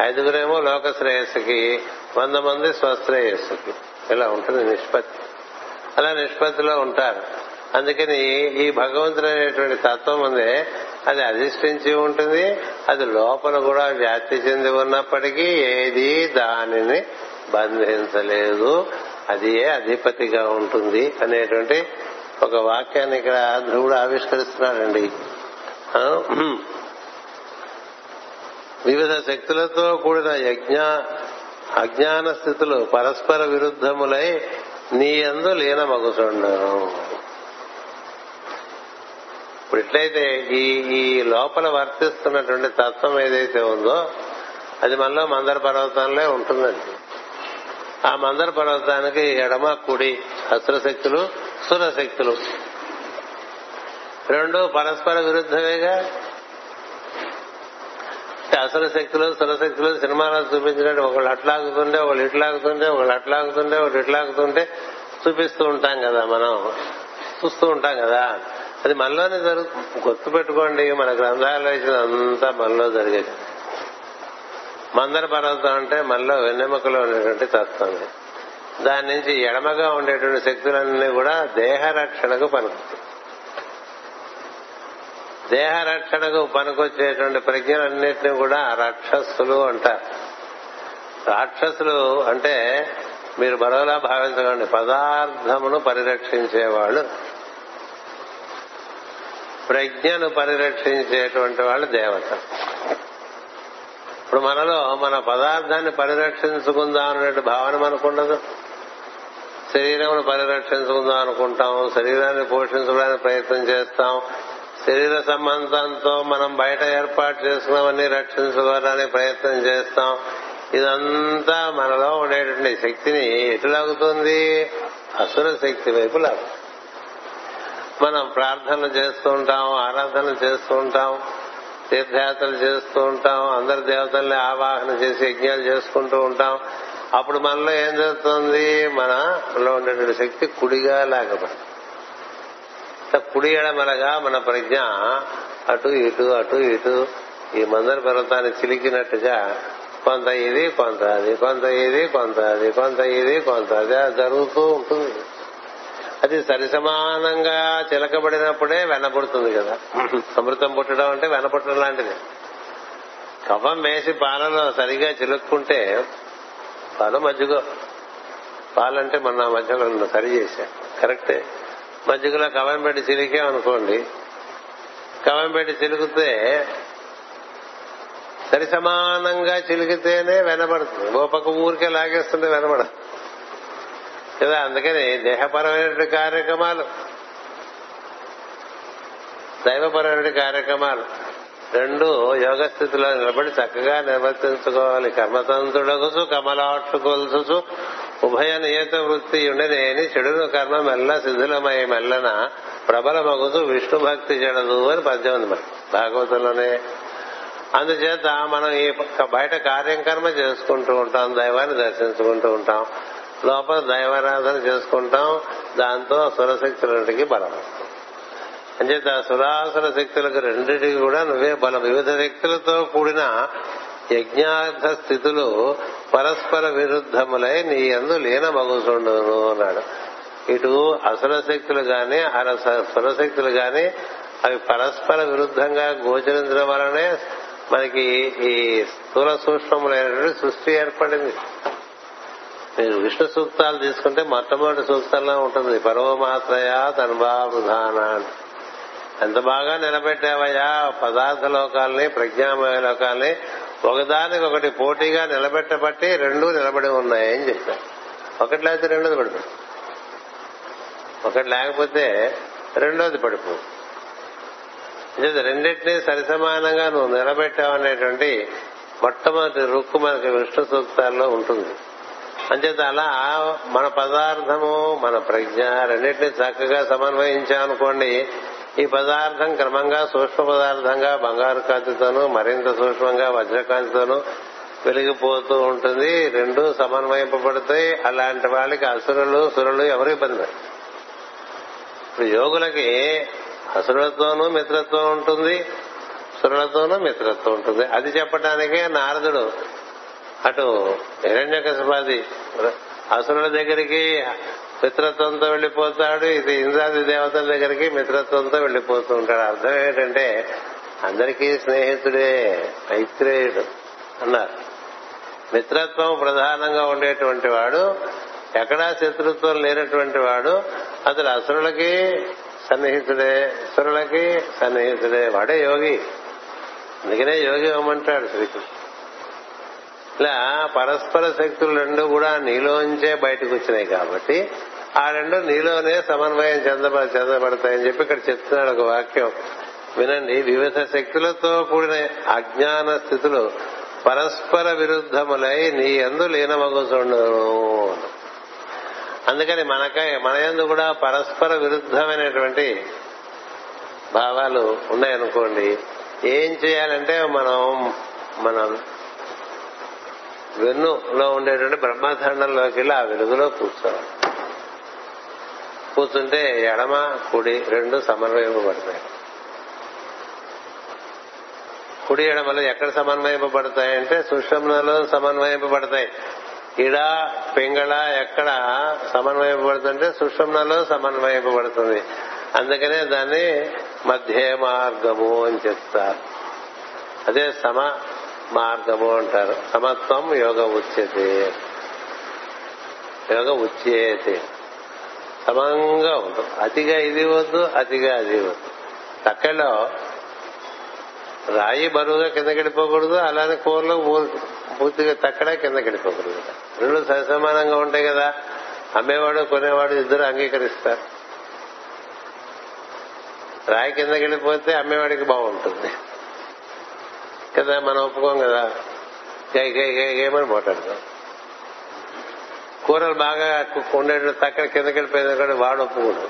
A: ఐదుగురేమో లోక శ్రేయస్సుకి వంద మంది స్వశ్రేయస్సుకి. ఇలా ఉంటుంది నిష్పత్తి. అలా నిష్పత్తిలో ఉంటారు. అందుకని ఈ భగవంతుడు అనేటువంటి తత్వం ఉందే అది అధిష్ఠించి ఉంటుంది అది లోపల కూడా వ్యాప్తి చెంది ఉన్నప్పటికీ ఏది దానిని బంధించలేదు. అది ఏ అధిపతిగా ఉంటుంది అనేటువంటి ఒక వాక్యాన్ని ఇక్కడ ధ్రువుడు ఆవిష్కరిస్తున్నాడండి. వివిధ శక్తులతో కూడిన యజ్ఞ అజ్ఞాన స్థితులు పరస్పర విరుద్ధములై నీ అందు లీనమగుచుండను. ఇప్పుడు ఎట్లయితే ఈ ఈ లోపల వర్తిస్తున్నటువంటి తత్వం ఏదైతే ఉందో అది మనలో మందర పర్వతంలో ఉంటుందండి. ఆ మందర పర్వతానికి ఎడమ కుడి అస్త్రశక్తులు సురశక్తులు. రెండు పరస్పర విరుద్ధమేగా? అసలు శక్తులు సురశక్తులు సినిమాలో చూపించినట్టు ఒకళ్ళు అట్లాగుతుంటే ఒకళ్ళు ఇట్లాగుతుంటే ఒకళ్ళు అట్లాగుతుంటే ఒకళ్ళు ఇట్లాగుతుంటే చూపిస్తూ ఉంటాం కదా మనం. చూస్తూ ఉంటాం కదా. అది మనలోనే జరుగుతుంది గుర్తు పెట్టుకోండి మన గ్రంథాల్లో ఇచ్చిన అంతా మనలో జరిగేది. మందర పర్వతం అంటే మనలో వెన్నెముకలో ఉన్నటువంటి తత్వం. దాని నుంచి ఎడమగా ఉండేటువంటి శక్తులన్నీ కూడా దేహ రక్షణకు పనికొస్తాయి. దేహ పనికొచ్చేటువంటి ప్రజ్ఞలన్నింటినీ కూడా రాక్షసులు అంటారు. రాక్షసులు అంటే మీరు మరోలా భావించకండి పదార్థమును పరిరక్షించేవాళ్ళు. ప్రజ్ఞను పరిరక్షించేటువంటి వాళ్ళు దేవత. ఇప్పుడు మనలో మన పదార్థాన్ని పరిరక్షించుకుందాం అనే భావన మనకుండదు. శరీరమును పరిరక్షించుకుందాం అనుకుంటాం శరీరాన్ని పోషించడానికి ప్రయత్నం చేస్తాం. శరీర సంబంధంతో మనం బయట ఏర్పాటు చేసుకున్నవన్నీ రక్షించుకోవడానికి ప్రయత్నం చేస్తాం. ఇదంతా మనలో ఉండేటువంటి శక్తిని ఎటు లాగుతుంది? అసుర శక్తి వైపు లాగుతుంది. మనం ప్రార్థనలు చేస్తూ ఉంటాం ఆరాధనలు చేస్తూ ఉంటాం తీర్థయాత్రలు చేస్తూ ఉంటాం అందరి దేవతల్ని ఆవాహన చేసి యజ్ఞాలు చేసుకుంటూ ఉంటాం. అప్పుడు మనలో ఏం జరుగుతుంది? మనలో ఉండేటువంటి శక్తి కుడిగా లాగబడి కుడి ఎడమలగా మన ప్రజ్ఞ అటు ఇటు అటు ఇటు ఈ మందర పర్వతాన్ని చిలికినట్టుగా కొంత ఇది కొంత అది కొంత ఇది కొంత అది కొంత ఇది కొంత అది జరుగుతూ ఉంటుంది. అది సరిసమానంగా చిలకబడినప్పుడే వెనపడుతుంది కదా. అమృతం పుట్టడం అంటే వెనపట్టడం లాంటిది. కఫం వేసి పాలలో సరిగా చిలుక్కుంటే పాలు మజ్జిగ పాలంటే మొన్న మధ్యలో సరి చేశా. కరెక్టే. మజ్జిగలో కవం పెట్టి చిలికామనుకోండి కవం పెట్టి చిలుకుతే సరి సమానంగా చిలికితేనే వెనబడుతుంది ఓ పక్క ఊరికే లాగేస్తుంటే వెనబడదు కదా అందుకని దేహపరమైనటువంటి కార్యక్రమాలు. దైవపరమైన కార్యక్రమాలు. రెండు యోగ స్థితిలో నిలబడి చక్కగా నిర్వర్తించుకోవాలి. కర్మతంతుడగుసు కమలాట్లు కొలుసు ఉభయ నియత వృత్తి ఉండనేని చెడును కర్మ మెల్ల శిథిలమై మెల్లన ప్రబల మగుసు విష్ణు భక్తి చెడదు అని పద్యం ఉంది మరి భాగవతంలోనే. అందుచేత మనం ఈ బయట కార్యకర్మ చేసుకుంటూ ఉంటాం దైవాన్ని దర్శించుకుంటూ ఉంటాం. లోపల దైవారాధన చేసుకుంటాం దాంతో సురశక్తులకి బలం వస్తుంది. అంచేత సురాసుర శక్తులకు రెండింటికి కూడా నువ్వే బలం. వివిధ శక్తులతో కూడిన యజ్ఞార్థ స్థితులు పరస్పర విరుద్ధములై నీ అందు లీనమగుచుండును అన్నాడు. ఇటు అసుర శక్తులు గాని అర సురశక్తులు గాని అవి పరస్పర విరుద్ధంగా గోచరించడం వలనే మనకి ఈ స్థూల సూక్ష్మములైనటువంటి సృష్టి ఏర్పడింది. మీరు విష్ణు సూక్తాలు తీసుకుంటే మొట్టమొదటి సూక్తంలో ఉంటుంది. పర్వమాత్రయ తన్భావృధాన ఎంత బాగా నిలబెట్టావయ్యా? పదార్థ లోకాల్ని ప్రజ్ఞామయ ఒకదానికి ఒకదానికొకటి పోటీగా నిలబెట్టబట్టి రెండు నిలబడి ఉన్నాయని చెప్పారు. ఒకటి లేకపోతే రెండోది పడుపు. ఒకటి లేకపోతే రెండోది పడుపు. రెండింటినీ సరిసమానంగా నువ్వు నిలబెట్టావనేటువంటి మొట్టమొదటి రుక్కు మనకి విష్ణు సూక్తాల్లో ఉంటుంది. అంచేత అలా మన పదార్థము మన ప్రజ్ఞ రెండింటినీ చక్కగా సమన్వయించామనుకోండి ఈ పదార్థం క్రమంగా సూక్ష్మ పదార్థంగా బంగారు కాంతితోనూ మరింత సూక్ష్మంగా వజ్రకాంతితోనూ వెలిగిపోతూ ఉంటుంది. రెండు సమన్వయింపబడతాయి. అలాంటి వాళ్ళకి అసురులు సురులు ఎవరు ఇబ్బంది ఇప్పుడు యోగులకి అసురులతోనూ మిత్రత్వం ఉంటుంది సురులతోనూ మిత్రత్వం ఉంటుంది. అది చెప్పడానికే నారదుడు అటు హిరణ్యకశపాది అసురుల దగ్గరికి మిత్రత్వంతో వెళ్ళిపోతాడు ఇది ఇంద్రాది దేవతల దగ్గరికి మిత్రత్వంతో వెళ్ళిపోతూ ఉంటాడు. అర్థం ఏంటంటే అందరికీ స్నేహితుడే మైత్రేయుడు అన్నారు. మిత్రత్వం ప్రధానంగా ఉండేటువంటి వాడు ఎక్కడా శత్రుత్వం లేనటువంటి వాడు అతడు అసురులకి సన్నిహితుడే సురులకి సన్నిహితుడే. వాడే యోగి. అందుకనే యోగి ఇవ్వమంటాడు శ్రీకృష్ణుడు. ఇలా పరస్పర శక్తులు రెండు కూడా నీలోంచే బయటకు వచ్చినాయి కాబట్టి ఆ రెండు నీలోనే సమన్వయం చెందబ చెందబడతాయని చెప్పి ఇక్కడ చెప్తున్నాడు ఒక వాక్యం. వినండి వివిధ శక్తులతో కూడిన అజ్ఞాన స్థితులు పరస్పర విరుద్ధములై నీ ఎందు లీనమగుచుండను. అందుకని మనకై మన ఎందు కూడా పరస్పర విరుద్ధమైనటువంటి భావాలు ఉన్నాయనుకోండి ఏం చేయాలంటే మనం మనం వెన్నులో ఉండేటువంటి బ్రహ్మదండంలోకి వెళ్ళి ఆ వెలుగులో కూర్చోవాలి. కూర్చుంటే ఎడమ కుడి రెండు సమన్వయింపబడతాయి. కుడి ఎడమలు ఎక్కడ సమన్వయింపబడతాయంటే సుషమ్నలో సమన్వయింపబడతాయి. ఇడ పింగళ ఎక్కడ సమన్వయింపబడుతుంటే సుషమ్నలో సమన్వయింపబడుతుంది. అందుకనే దాన్ని మధ్య మార్గము అని చెప్తారు. అదే సమ మార్గము అంటారు. సమత్వం యోగ ఉచ్యతే. యోగ ఉచ్యేతే. సమంగా ఉంటుంది. అతిగా ఇది వద్దు అతిగా అది వద్దు. తక్కలో రాయి బరువుగా కింద వెళ్ళిపోకూడదు అలానే కూరలో పూర్తిగా తక్కడ కిందకి వెళ్ళిపోకూడదు. రెండు సమానంగా ఉంటాయి కదా. అమ్మేవాడు కొనేవాడు ఇద్దరు అంగీకరిస్తారు. రాయి కింద వెళ్ళిపోతే అమ్మేవాడికి బాగుంటుంది. కదా మనం ఒప్పుకోం కదా. గై గై గై గేమని పోటాడుతాం కూరలు బాగా ఉండేట తక్కడ కిందకి వెళ్ళిపోయింది కూడా వాడు ఒప్పుకోడు.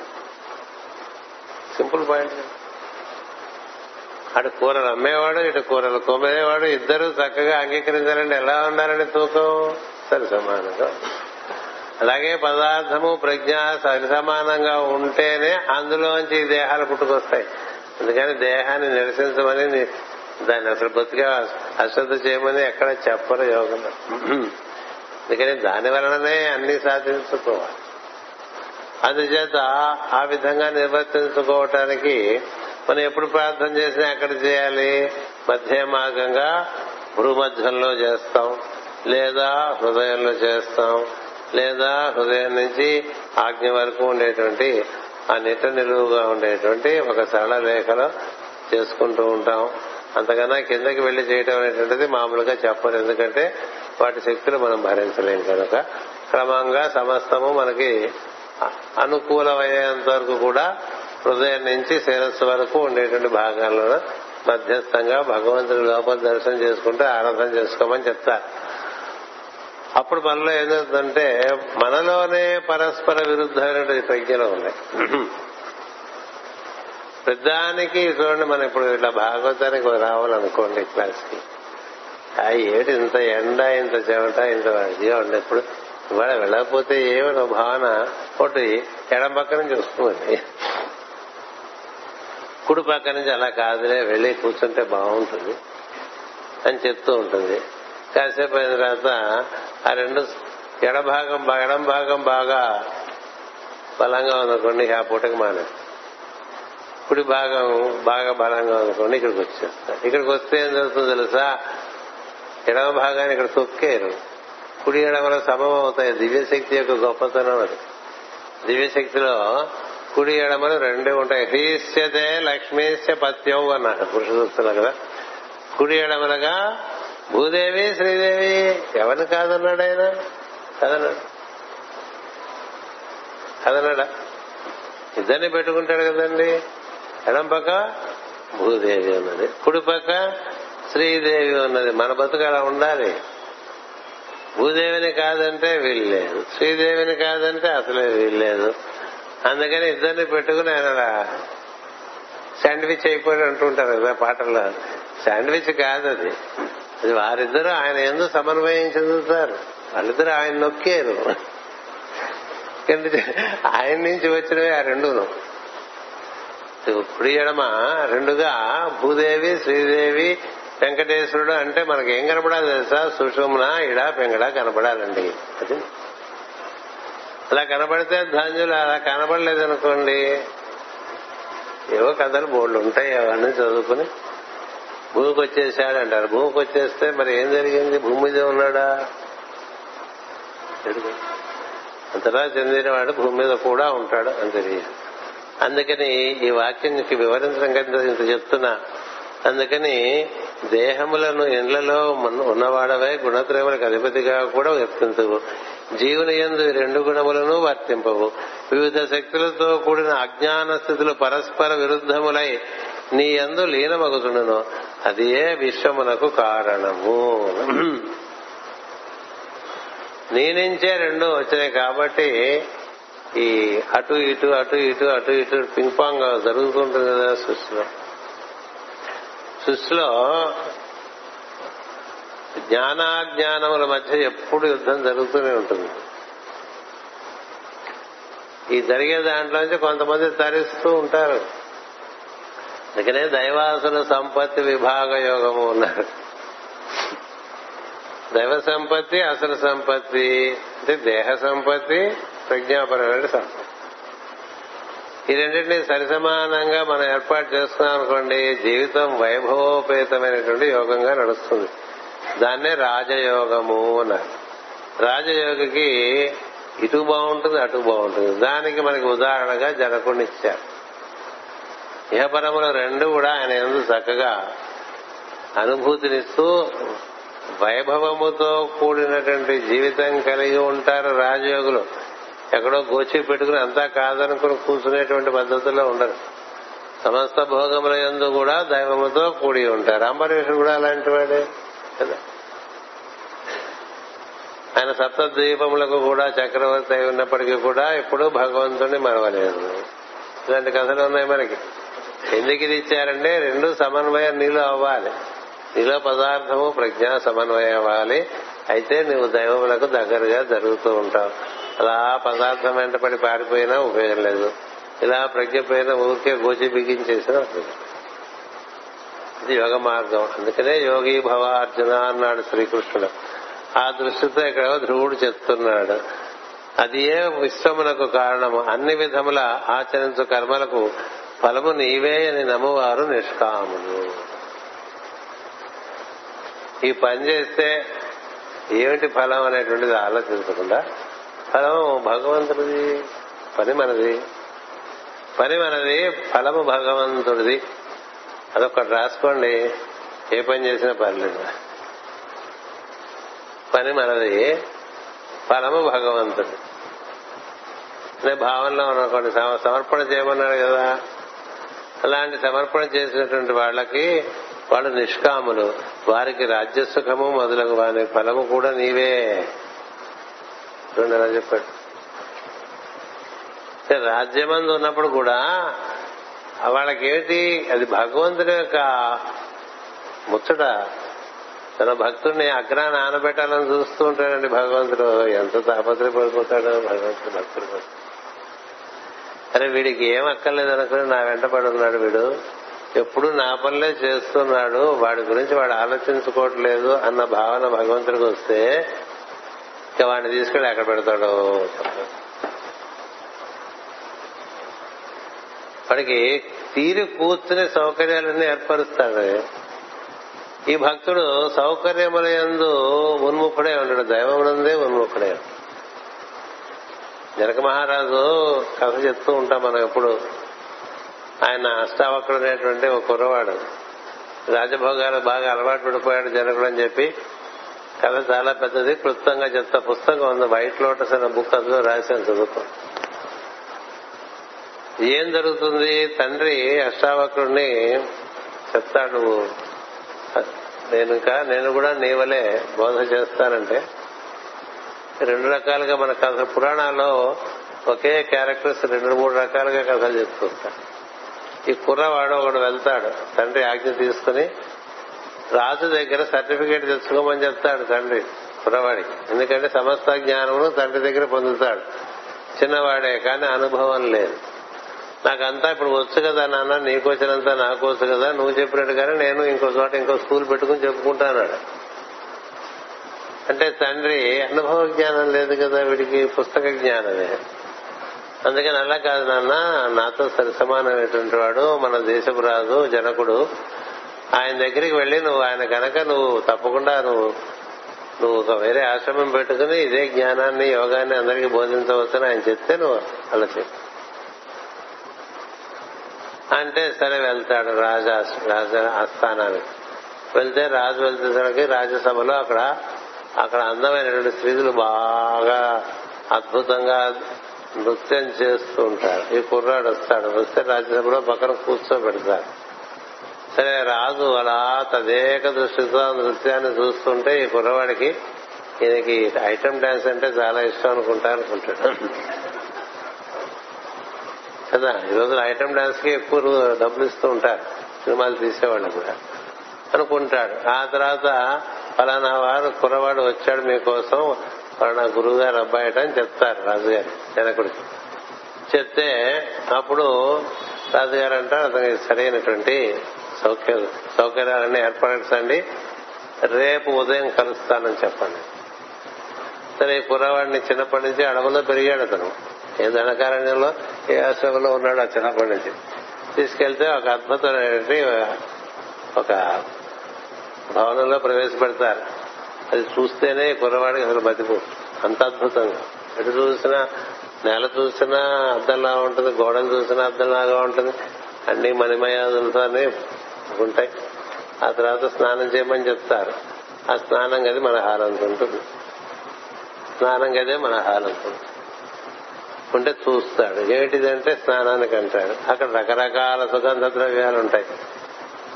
A: Simple point. అటు కూరలు అమ్మేవాడు ఇటు కూరలు కొమ్మేవాడు ఇద్దరు చక్కగా అంగీకరించాలంటే ఎలా ఉండాలని తూకం? సరి సమానంగా. అలాగే పదార్థము ప్రజ్ఞ సరి సమానంగా ఉంటేనే అందులోంచి దేహాలు పుట్టుకొస్తాయి. అందుకని దేహాన్ని నిరసించమని దాన్ని అసలు బొత్తిగా అశ్రద్ధ చేయమని ఎక్కడ చెప్పరు యోగంలో అందుకని దాని వలననే అన్ని సాధించుకోవాలి. అందుచేత ఆ విధంగా నిర్వర్తించుకోవటానికి మనం ఎప్పుడు ప్రార్థన చేసినా ఎక్కడ చేయాలి? మధ్య మార్గంగా భూమధ్యంలో చేస్తాం లేదా హృదయంలో చేస్తాం లేదా హృదయం నుంచి ఆజ్ఞ వరకు ఉండేటువంటి ఆ నిట్ట నిలువుగా ఉండేటువంటి ఒక సరళ రేఖలో చేసుకుంటూ ఉంటాం. అంతకన్నా కిందకి వెళ్ళి చేయటం అనేటువంటిది మామూలుగా చెప్పరు. ఎందుకంటే వాటి శక్తులు మనం భరించలేం కనుక. క్రమంగా సమస్తము మనకి అనుకూలమయ్యేంత వరకు కూడా హృదయం నుంచి శిరస్సు వరకు ఉండేటువంటి భాగాల్లో మధ్యస్థంగా భగవంతుడి లోపల దర్శనం చేసుకుంటూ ఆరాధన చేసుకోమని చెప్తారు. అప్పుడు మనలో ఏదవుతుందంటే మనలోనే పరస్పర విరుద్ధమైనటువంటి ప్రజ్ఞలు ఉన్నాయి. పెద్దానికి చూడండి మనం ఇప్పుడు ఇట్లా భాగవతానికి రావాలనుకోండి క్లాస్కి. ఆ ఏడు ఇంత ఎండ ఇంత చెమట ఇంత ఇదిగా ఉండే ఇప్పుడు ఇవాళ వెళ్ళకపోతే ఏమో భావన? ఒకటి ఎడం పక్క నుంచి వస్తుంది. కుడి పక్క నుంచి అలా కాదులే వెళ్ళి కూర్చుంటే బాగుంటుంది అని చెప్తూ ఉంటుంది. కాసేపు అయిన తర్వాత ఆ రెండు ఎడభాగం ఎడం భాగం బాగా బలంగా ఉందనుకోండి ఆ పూటకి మానేస్తాం. కుడి భాగం బాగా బలంగా ఉందనుకోండి ఇక్కడికి వచ్చేస్తారు ఇక్కడికి వస్తే ఏం జరుగుతుందో తెలుసా? ఎడమ భాగాన్ని ఇక్కడ తొక్కేరు. కుడి ఎడమలో సమం అవుతాయి. దివ్యశక్తి యొక్క గొప్పతనం అది. దివ్యశక్తిలో కుడి ఎడమలు రెండే ఉంటాయి. హ్రీస్యతే లక్ష్మీస్య పత్యం అన్నాడు పురుష సూక్తులు కదా. కుడి ఎడమలుగా భూదేవి శ్రీదేవి. ఎవరిని కాదన్నాడు ఆయన? కదన్నాడు. కదన్నాడా? ఇద్దరిని పెట్టుకుంటాడు కదండి. ఎడం పక్క భూదేవి ఉన్నది కుడి పక్క శ్రీదేవి ఉన్నది మన బతుకు అలా ఉండాలి. భూదేవిని కాదంటే వీల్లేదు. శ్రీదేవిని కాదంటే అసలే వీల్లేదు. అందుకని ఇద్దరిని పెట్టుకుని ఆయన శాండ్విచ్ అయిపోయి అంటుంటారు కదా పాటల్లో. శాండ్విచ్ కాదు అది. అది వారిద్దరూ ఆయన ఎందుకు సమన్వయం చెందుతారు. వాళ్ళిద్దరూ ఆయన నొక్కారు. ఆయన నుంచి వచ్చినవి ఆ రెండును. కుడి ఎడమ రెండుగా భూదేవి శ్రీదేవి వెంకటేశ్వరుడు అంటే మనకి ఏం కనపడాలి తెలుసా? సుషుమ్న ఇడ పెంగడ కనపడాలండి. అది. అలా కనపడితే ధాన్యులు అలా కనపడలేదనుకోండి. ఏవో కథలు బోర్డు ఉంటాయి అవన్నీ చదువుకుని. భూమికి వచ్చేసాడు అంటారు భూమికి వచ్చేస్తే మరి ఏం జరిగింది? భూమి మీద ఉన్నాడా? అంతటా చెందినవాడు భూమి మీద కూడా ఉంటాడు అని తెలియదు. అందుకని ఈ వాక్యం వివరించడం కంటే ఇంత చెప్తున్నా. అందుకని దేహములను ఇండ్లలో ఉన్నవాడవై గుణత్రయములకు అధిపతిగా కూడా వర్తించవు. జీవుని ఎందు రెండు గుణములను వర్తింపవు. వివిధ శక్తులతో కూడిన అజ్ఞాన స్థితులు పరస్పర విరుద్ధములై నీ ఎందు లీనమగుతుండను అది ఏ విశ్వమునకు కారణము? నీ నుంచే రెండు వచ్చినాయి కాబట్టి ఈ అటు ఇటు అటు ఇటు అటు ఇటు పింగ్ పాంగ్ జరుగుతుంటుంది కదా సృష్టిలో. సృష్టిలో జ్ఞానాజ్ఞానముల మధ్య ఎప్పుడు యుద్ధం జరుగుతూనే ఉంటుంది. ఈ జరిగే దాంట్లో నుంచి కొంతమంది తరిస్తూ ఉంటారు. అందుకనే దైవాసుల సంపత్తి విభాగ యోగము ఉన్నారు దైవ సంపత్తి అసలు సంపత్తి అంటే దేహ సంపత్తి ప్రజ్ఞాపరమైన సంపత్తి ఈ రెండింటినీ సరిసమానంగా మనం ఏర్పాటు చేసుకున్నాం అనుకోండి జీవితం వైభవోపేతమైనటువంటి యోగంగా నడుస్తుంది. దాన్నే రాజయోగము అన్నారు. రాజయోగికి ఇటు బాగుంటుంది అటు బాగుంటుంది. దానికి మనకి ఉదాహరణగా జనకుడిని ఇచ్చారు. ఇహపరములు రెండు కూడా ఆయన ఎందు చక్కగా అనుభూతినిస్తూ వైభవముతో కూడినటువంటి జీవితం కలిగి ఉంటారు రాజయోగులు. ఎక్కడో గోచి పెట్టుకుని అంతా కాదనుకుని కూర్చునేటువంటి పద్ధతుల్లో ఉండరు. సమస్త భోగముల ఎందు కూడా దైవముతో కూడి ఉంటారు. అంబరీషుడు కూడా అలాంటి వాడే కదా. ఆయన సప్త ద్వీపములకు కూడా చక్రవర్తి అయి ఉన్నప్పటికీ కూడా ఎప్పుడూ భగవంతుని మరవలేదు. ఇలాంటి కథలు ఉన్నాయి మనకి. ఎందుకు ఇది ఇచ్చారంటే రెండు సమన్వయం నీలో అవ్వాలి. నీలో పదార్థము ప్రజ్ఞ సమన్వయం అవ్వాలి. అయితే నువ్వు దైవములకు దగ్గరగా జరుగుతూ ఉంటావు. అలా పదార్థం వెంటపడి పారిపోయినా ఉపయోగం లేదు. ఇలా ప్రజ్ఞ పైన ఊరికే గోచి బిగించేసిన ఇది యోగ మార్గం. అందుకనే యోగి భవ అర్జున అన్నాడు శ్రీకృష్ణుడు. ఆ దృష్టితో ఇక్కడ ధ్రువుడు చెప్తున్నాడు. అది ఏ విశ్వమునకు కారణము? అన్ని విధముల ఆచరించు కర్మలకు ఫలము నీవే అని నమ్మువారు నిష్కాములు. ఈ పని చేస్తే ఏమిటి ఫలం అనేటువంటిది ఆలోచించకుండా ఫలం భగవంతుడిది పని మనది. పని మనది ఫలము భగవంతుడిది. అదొకటి రాసుకోండి. ఏ పని చేసినా పర్లేదు. పని మనది ఫలము భగవంతుడు అనే భావనలో అనుకోండి సమర్పణ చేయమన్నాడు కదా. అలాంటి సమర్పణ చేసినటువంటి వాళ్ళకి వాళ్ళు నిష్కాములు. వారికి రాజ్యసుఖము మొదలగు వారి ఫలము కూడా నీవే. రెండు ఎలా చెప్పాడు. రాజ్యమందు ఉన్నప్పుడు కూడా వాళ్ళకేమిటి? అది భగవంతుడి యొక్క ముచ్చట. తన భక్తుడిని అగ్రాన్ని ఆనబెట్టాలని చూస్తూ ఉంటాడండి భగవంతుడు. ఎంత తాపత్రయపడిపోతాడో భగవంతుడు భక్తుడు అరే వీడికి ఏం అక్కర్లేదు అనుకుని నా వెంట పడి ఉన్నాడు వీడు. ఎప్పుడు నా పనులే చేస్తున్నాడు. వాడి గురించి వాడు ఆలోచించుకోవట్లేదు అన్న భావన భగవంతుడికి వస్తే ఇంకా వాడిని తీసుకెళ్ళి ఎక్కడ పెడతాడు వాడికి తీరి కూర్చునే సౌకర్యాలన్నీ ఏర్పరుస్తాడు. ఈ భక్తుడు సౌకర్యముల ఎందు ఉన్ముఖుడే ఉంటాడు దైవమునందే ఉన్ముఖుడే జనక మహారాజు కథ చెప్తూ ఉంటాం మనం ఎప్పుడు. ఆయన అష్టావకుడు అనేటువంటి ఒక కుర్రవాడు. రాజభోగాలు బాగా అలవాటు పడిపోయాడు జనకుడు అని చెప్పి కథ చాలా పెద్దది. క్లుప్తంగా చెప్తా. పుస్తకం ఉంది. వైట్ లోటస్ అనే బుక్ అందులో రాశాను చదువుకో ఏం జరుగుతుంది? తండ్రి అష్టావక్రుణ్ణి చెప్తాడు నేను ఇంకా నేను కూడా నీ వలే బోధ చేస్తానంటే. రెండు రకాలుగా మన కథ పురాణాల్లో ఒకే క్యారెక్టర్స్ రెండు మూడు రకాలుగా కథలు చెప్తుంటారు ఈ కుర్రవాడు ఒకడు వెళ్తాడు. తండ్రి ఆజ్ఞ తీసుకుని రాజు దగ్గర సర్టిఫికేట్ తెచ్చుకోమని చెప్తాడు తండ్రి కుర్రవాడికి ఎందుకంటే సమస్త జ్ఞానమును తండ్రి దగ్గర పొందుతాడు. చిన్నవాడే కానీ అనుభవం లేదు. నాకంతా ఇప్పుడు వచ్చు కదా నాన్న నీకు వచ్చినంత నాకు వచ్చు కదా నువ్వు చెప్పినట్టుగానే నేను ఇంకో చోట ఇంకో స్కూల్ పెట్టుకుని చెప్పుకుంటాను అంటే తండ్రి అనుభవ జ్ఞానం లేదు కదా వీడికి పుస్తక జ్ఞానమే. అందుకని అలా కాదు నాన్న నాతో సరి సమానమైనటువంటి వాడు మన దేశపు రాజు జనకుడు. ఆయన దగ్గరికి వెళ్ళి నువ్వు ఆయన కనుక నువ్వు తప్పకుండా నువ్వు నువ్వు ఒక వేరే ఆశ్రమం పెట్టుకుని ఇదే జ్ఞానాన్ని యోగాన్ని అందరికీ బోధించవచ్చని ఆయన చెప్తే నువ్వు అలా చెప్పు. అంటే సరే వెళ్తాడు రాజా రాజ ఆస్థానానికి. వెళ్తే రాజు వెళ్తే రాజ్యసభలో అక్కడ అక్కడ అందమైనటువంటి స్త్రీలు బాగా అద్భుతంగా నృత్యం చేస్తూ ఉంటారు. ఈ కుర్రాడు వస్తాడు. వస్తే రాజ్యసభలో పక్కన కూర్చోబెడతారు. సరే రాజు అలా తదేక దృష్టితో నృత్యాన్ని చూస్తుంటే ఈ కుర్రవాడికి ఈయనకి ఐటమ్ డాన్స్ అంటే చాలా ఇష్టం అనుకుంటా అనుకుంటాడు. కదా ఈ రోజు ఐటమ్ డాన్స్కి ఎక్కువ డబ్బులు ఇస్తూ ఉంటారు. సినిమాలు తీసేవాళ్ళు కూడా. అనుకుంటాడు. ఆ తర్వాత ఫలానా వారు కుర్రవాడు వచ్చాడు మీకోసం ఫలానా గురువు గారు అబ్బాయిట అని చెప్తారు రాజుగారు జనకుడికి చెప్తే అప్పుడు రాజుగారు అంటారు అతనికి సరైనటువంటి సౌకర్యాలన్నీ ఏర్పరచండి. రేపు ఉదయం కలుస్తానని చెప్పండి. సరే ఈ కుర్రవాడిని చిన్నప్పటి నుంచి అడవుల్లో పెరిగాడు అతను. ఏ ధనకారణ్యంలో? ఏ ఆశ్రమంలో ఉన్నాడు ఆ చిన్నప్పటి నుంచి. తీసుకెళ్తే ఒక అద్భుతమైనటువంటి ఒక భవనంలో ప్రవేశపెడతారు. అది చూస్తేనే కుర్రవాడికి అసలు బతికు. అంత అద్భుతంగా. ఎటు చూసినా నేల చూసినా అద్దంలా ఉంటుంది గోడలు చూసినా అద్దంలాగా ఉంటుంది. అన్ని మణిమయాదులతోనే ఉంటాయి. ఆ తర్వాత స్నానం చేయమని చెప్తారు. ఆ స్నానం గది మన హాలంత ఉంటుంది. స్నానం గదే మన హాలంత ఉంటే చూస్తాడు. ఏమిటిదంటే స్నానానికి అంటాడు. అక్కడ రకరకాల సుగంధ ద్రవ్యాలు ఉంటాయి.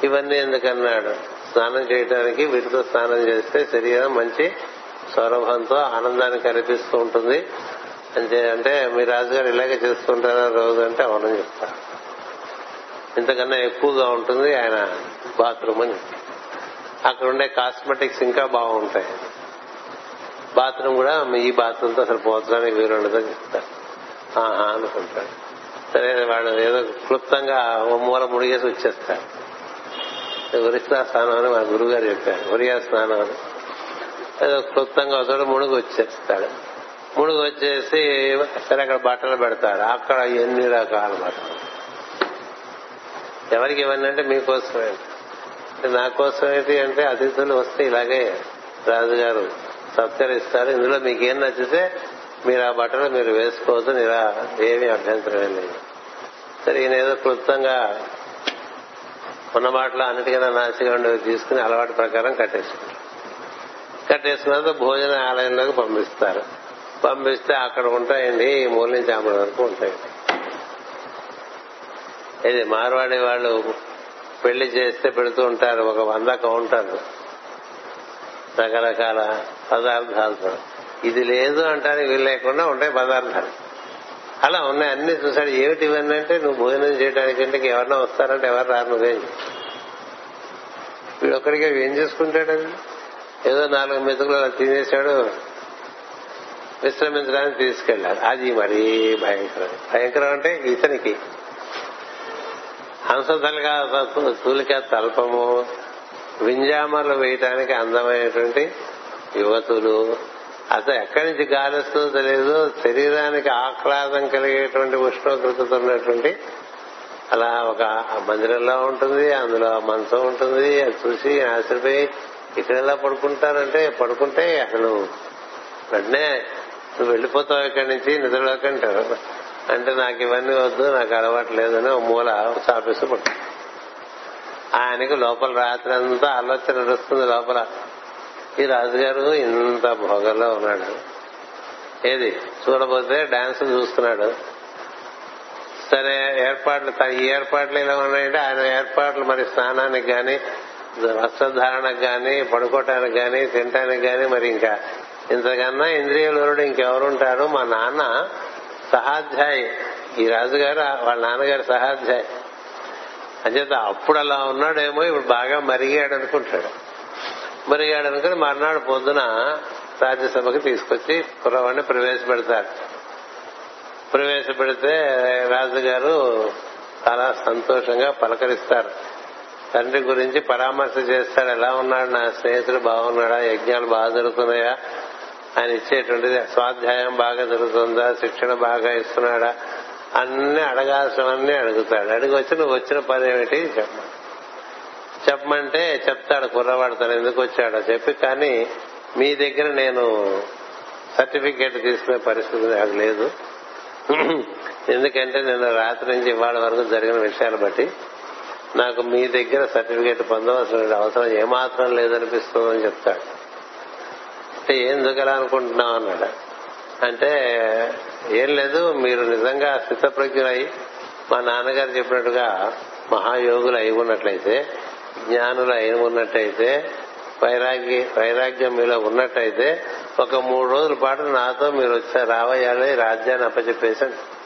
A: ఇవన్నీ ఎందుకన్నాడు? స్నానం చేయడానికి వీటితో స్నానం చేస్తే శరీరం మంచి సౌరభంతో ఆనందాన్ని కనిపిస్తూ ఉంటుంది. అంటే అంటే మీ రాజుగారు ఇలాగే చేస్తుంటారా రోజు అంటే అవునని చెప్తారు ఇంతకన్నా ఎక్కువగా ఉంటుంది ఆయన బాత్రూమ్ అని. అక్కడ ఉండే కాస్మెటిక్స్ ఇంకా బాగుంటాయి. బాత్రూమ్ కూడా ఈ బాత్రూమ్తో అసలు పోతడానికి వీలుండదని చెప్తారు. ఆహా అనుకుంటాడు సరే వాడు ఏదో క్లుప్తంగా ఓ మూల ముడిగేసి వచ్చేస్తాడు ఉరిస్తా స్నానం అని మా గురువు గారు చెప్పారు. ఉరియా స్నానం అని. ఏదో క్లుప్తంగా ఒకసారి మునుగు వచ్చేస్తాడు. మునుగు వచ్చేసి సరే అక్కడ బట్టలు పెడతాడు. అక్కడ ఎన్ని రకాల బట్టలు? ఎవరికి ఇవన్నీ అంటే మీకోసమే. నా కోసం ఏంటి అంటే అతిథులు వస్తే ఇలాగే రాజుగారు సత్కరిస్తారు ఇందులో మీకేం నచ్చితే మీరు ఆ బట్టలు మీరు వేసుకోవద్దు ఇలా ఏమి అభ్యంతరం లేదు. సరే ఈయన ఏదో క్లుప్తంగా ఉన్న మాటలు అన్నిటికన్నా నాసిగా ఉండేవి తీసుకుని అలవాటు ప్రకారం కట్టేసుకుంటారు కట్టేసుకున్న భోజన ఆలయంలోకి పంపిస్తారు. పంపిస్తే అక్కడ ఉంటాయండి ఈ మూల నుంచి ఆమె వరకు ఉంటాయండి ఇది మార్వాడి వాళ్ళు పెళ్ళి చేస్తే పెడుతూ ఉంటారు ఒక వంద కౌంటర్లు. రకరకాల పదార్థాలతో. ఇది లేదు అంటానికి వీలు లేకుండా ఉంటాయి పదార్థాలు. అలా ఉన్నాయి అన్ని చూసాడు ఏమిటి ఇవన్నీ అంటే నువ్వు భోజనం చేయడానికి ఇంటికి ఎవరన్నా వస్తారంటే ఎవరు రారు నువ్వేం. వీడు ఒక్కడికి ఏం చేసుకుంటాడని ఏదో నాలుగు మెతుకులు అలా తినేశాడు. విశ్రమించడానికి తీసుకెళ్ళాడు అది మరీ భయంకరం. భయంకరం అంటే ఇతనికి. హంసతలుగా తూలిక తల్పము వింజామర్లు వేయటానికి అందమైనటువంటి యువతులు. అసలు ఎక్కడి నుంచి గాలిస్తుందో తెలియదు శరీరానికి ఆహ్లాదం కలిగేటువంటి ఉష్ణోగ్రతతో ఉన్నటువంటి అలా ఒక మందిరంలో ఉంటుంది అందులో మంచం ఉంటుంది అది చూసి ఆశ్రపోయి ఇక్కడ ఎలా పడుకుంటారంటే పడుకుంటే అసలు వెంటనే నువ్వు వెళ్ళిపోతావు ఇక్కడి నుంచి నిద్రలోకి అంటారు. అంటే నాకు ఇవన్నీ వద్దు నాకు అలవాటు లేదని ఓ మూల చాపేసి పట్టు ఆయనకి లోపల రాత్రి అంతా ఆలోచన నడుస్తుంది లోపల. ఈ రాజుగారు ఇంత భోగంలో ఉన్నాడు. ఏది? చూడబోతే డాన్స్ చూస్తున్నాడు. సరే ఏర్పాట్లు ఈ ఏర్పాట్లు ఇలా ఉన్నాయంటే ఆయన ఏర్పాట్లు మరి స్నానానికి గాని వస్త్రధారణకు గాని పడుకోవటానికి గాని తినటానికి గాని మరి ఇంకా. ఇంతకన్నా ఇంద్రియలురుడు ఇంకెవరుంటారు? మా నాన్న సహాధ్యాయి. ఈ రాజుగారు వాళ్ళ నాన్నగారు సహాధ్యాయి. అంచేత అప్పుడు అలా ఉన్నాడేమో ఇప్పుడు బాగా మరిగాడు అనుకుంటాడు మరిగాడు అనుకుని మర్నాడు పొద్దున రాజ్యసభకి తీసుకొచ్చి కుర్రవాడిని ప్రవేశపెడతారు. ప్రవేశపెడితే రాజుగారు చాలా సంతోషంగా పలకరిస్తారు. తండ్రి గురించి పరామర్శ చేస్తాడు. ఎలా ఉన్నాడు నా స్నేహితుడు? బాగున్నాడా? యజ్ఞాలు బాగా జరుగుతున్నాయా? ఆయన ఇచ్చేటువంటిది స్వాధ్యాయం బాగా జరుగుతుందా శిక్షణ బాగా ఇస్తున్నాడా అన్ని అడగాల్సినవన్నీ అడుగుతాడు. అడిగి వచ్చి నువ్వు వచ్చిన పని ఏమిటి? చెప్ప చెప్పమంటే చెప్తాడు కుర్రవాడు తను ఎందుకు వచ్చాడో చెప్పి కానీ మీ దగ్గర నేను సర్టిఫికేట్ తీసుకునే పరిస్థితి నాకు లేదు. ఎందుకంటే నిన్న రాత్రి నుంచి ఇవాళ వరకు జరిగిన విషయాలు బట్టి నాకు మీ దగ్గర సర్టిఫికేట్ పొందవలసిన అవసరం ఏమాత్రం లేదనిపిస్తుందని చెప్తాడు. అంటే ఎందుకు దుగలా అనుకుంటున్నావు అన్నాడు. అంటే ఏం లేదు మీరు నిజంగా స్థితప్రజ్ఞులై మా నాన్నగారు చెప్పినట్టుగా మహాయోగులు అయి ఉన్నట్లయితే జ్ఞానులు అయి ఉన్నట్టయితే వైరాగ్య వైరాగ్యం మీలో ఉన్నట్టయితే ఒక మూడు రోజుల పాటు నాతో మీరు వచ్చారు రావయ్యాలి రాజ్యాన్ని అప్పచెప్పేసాను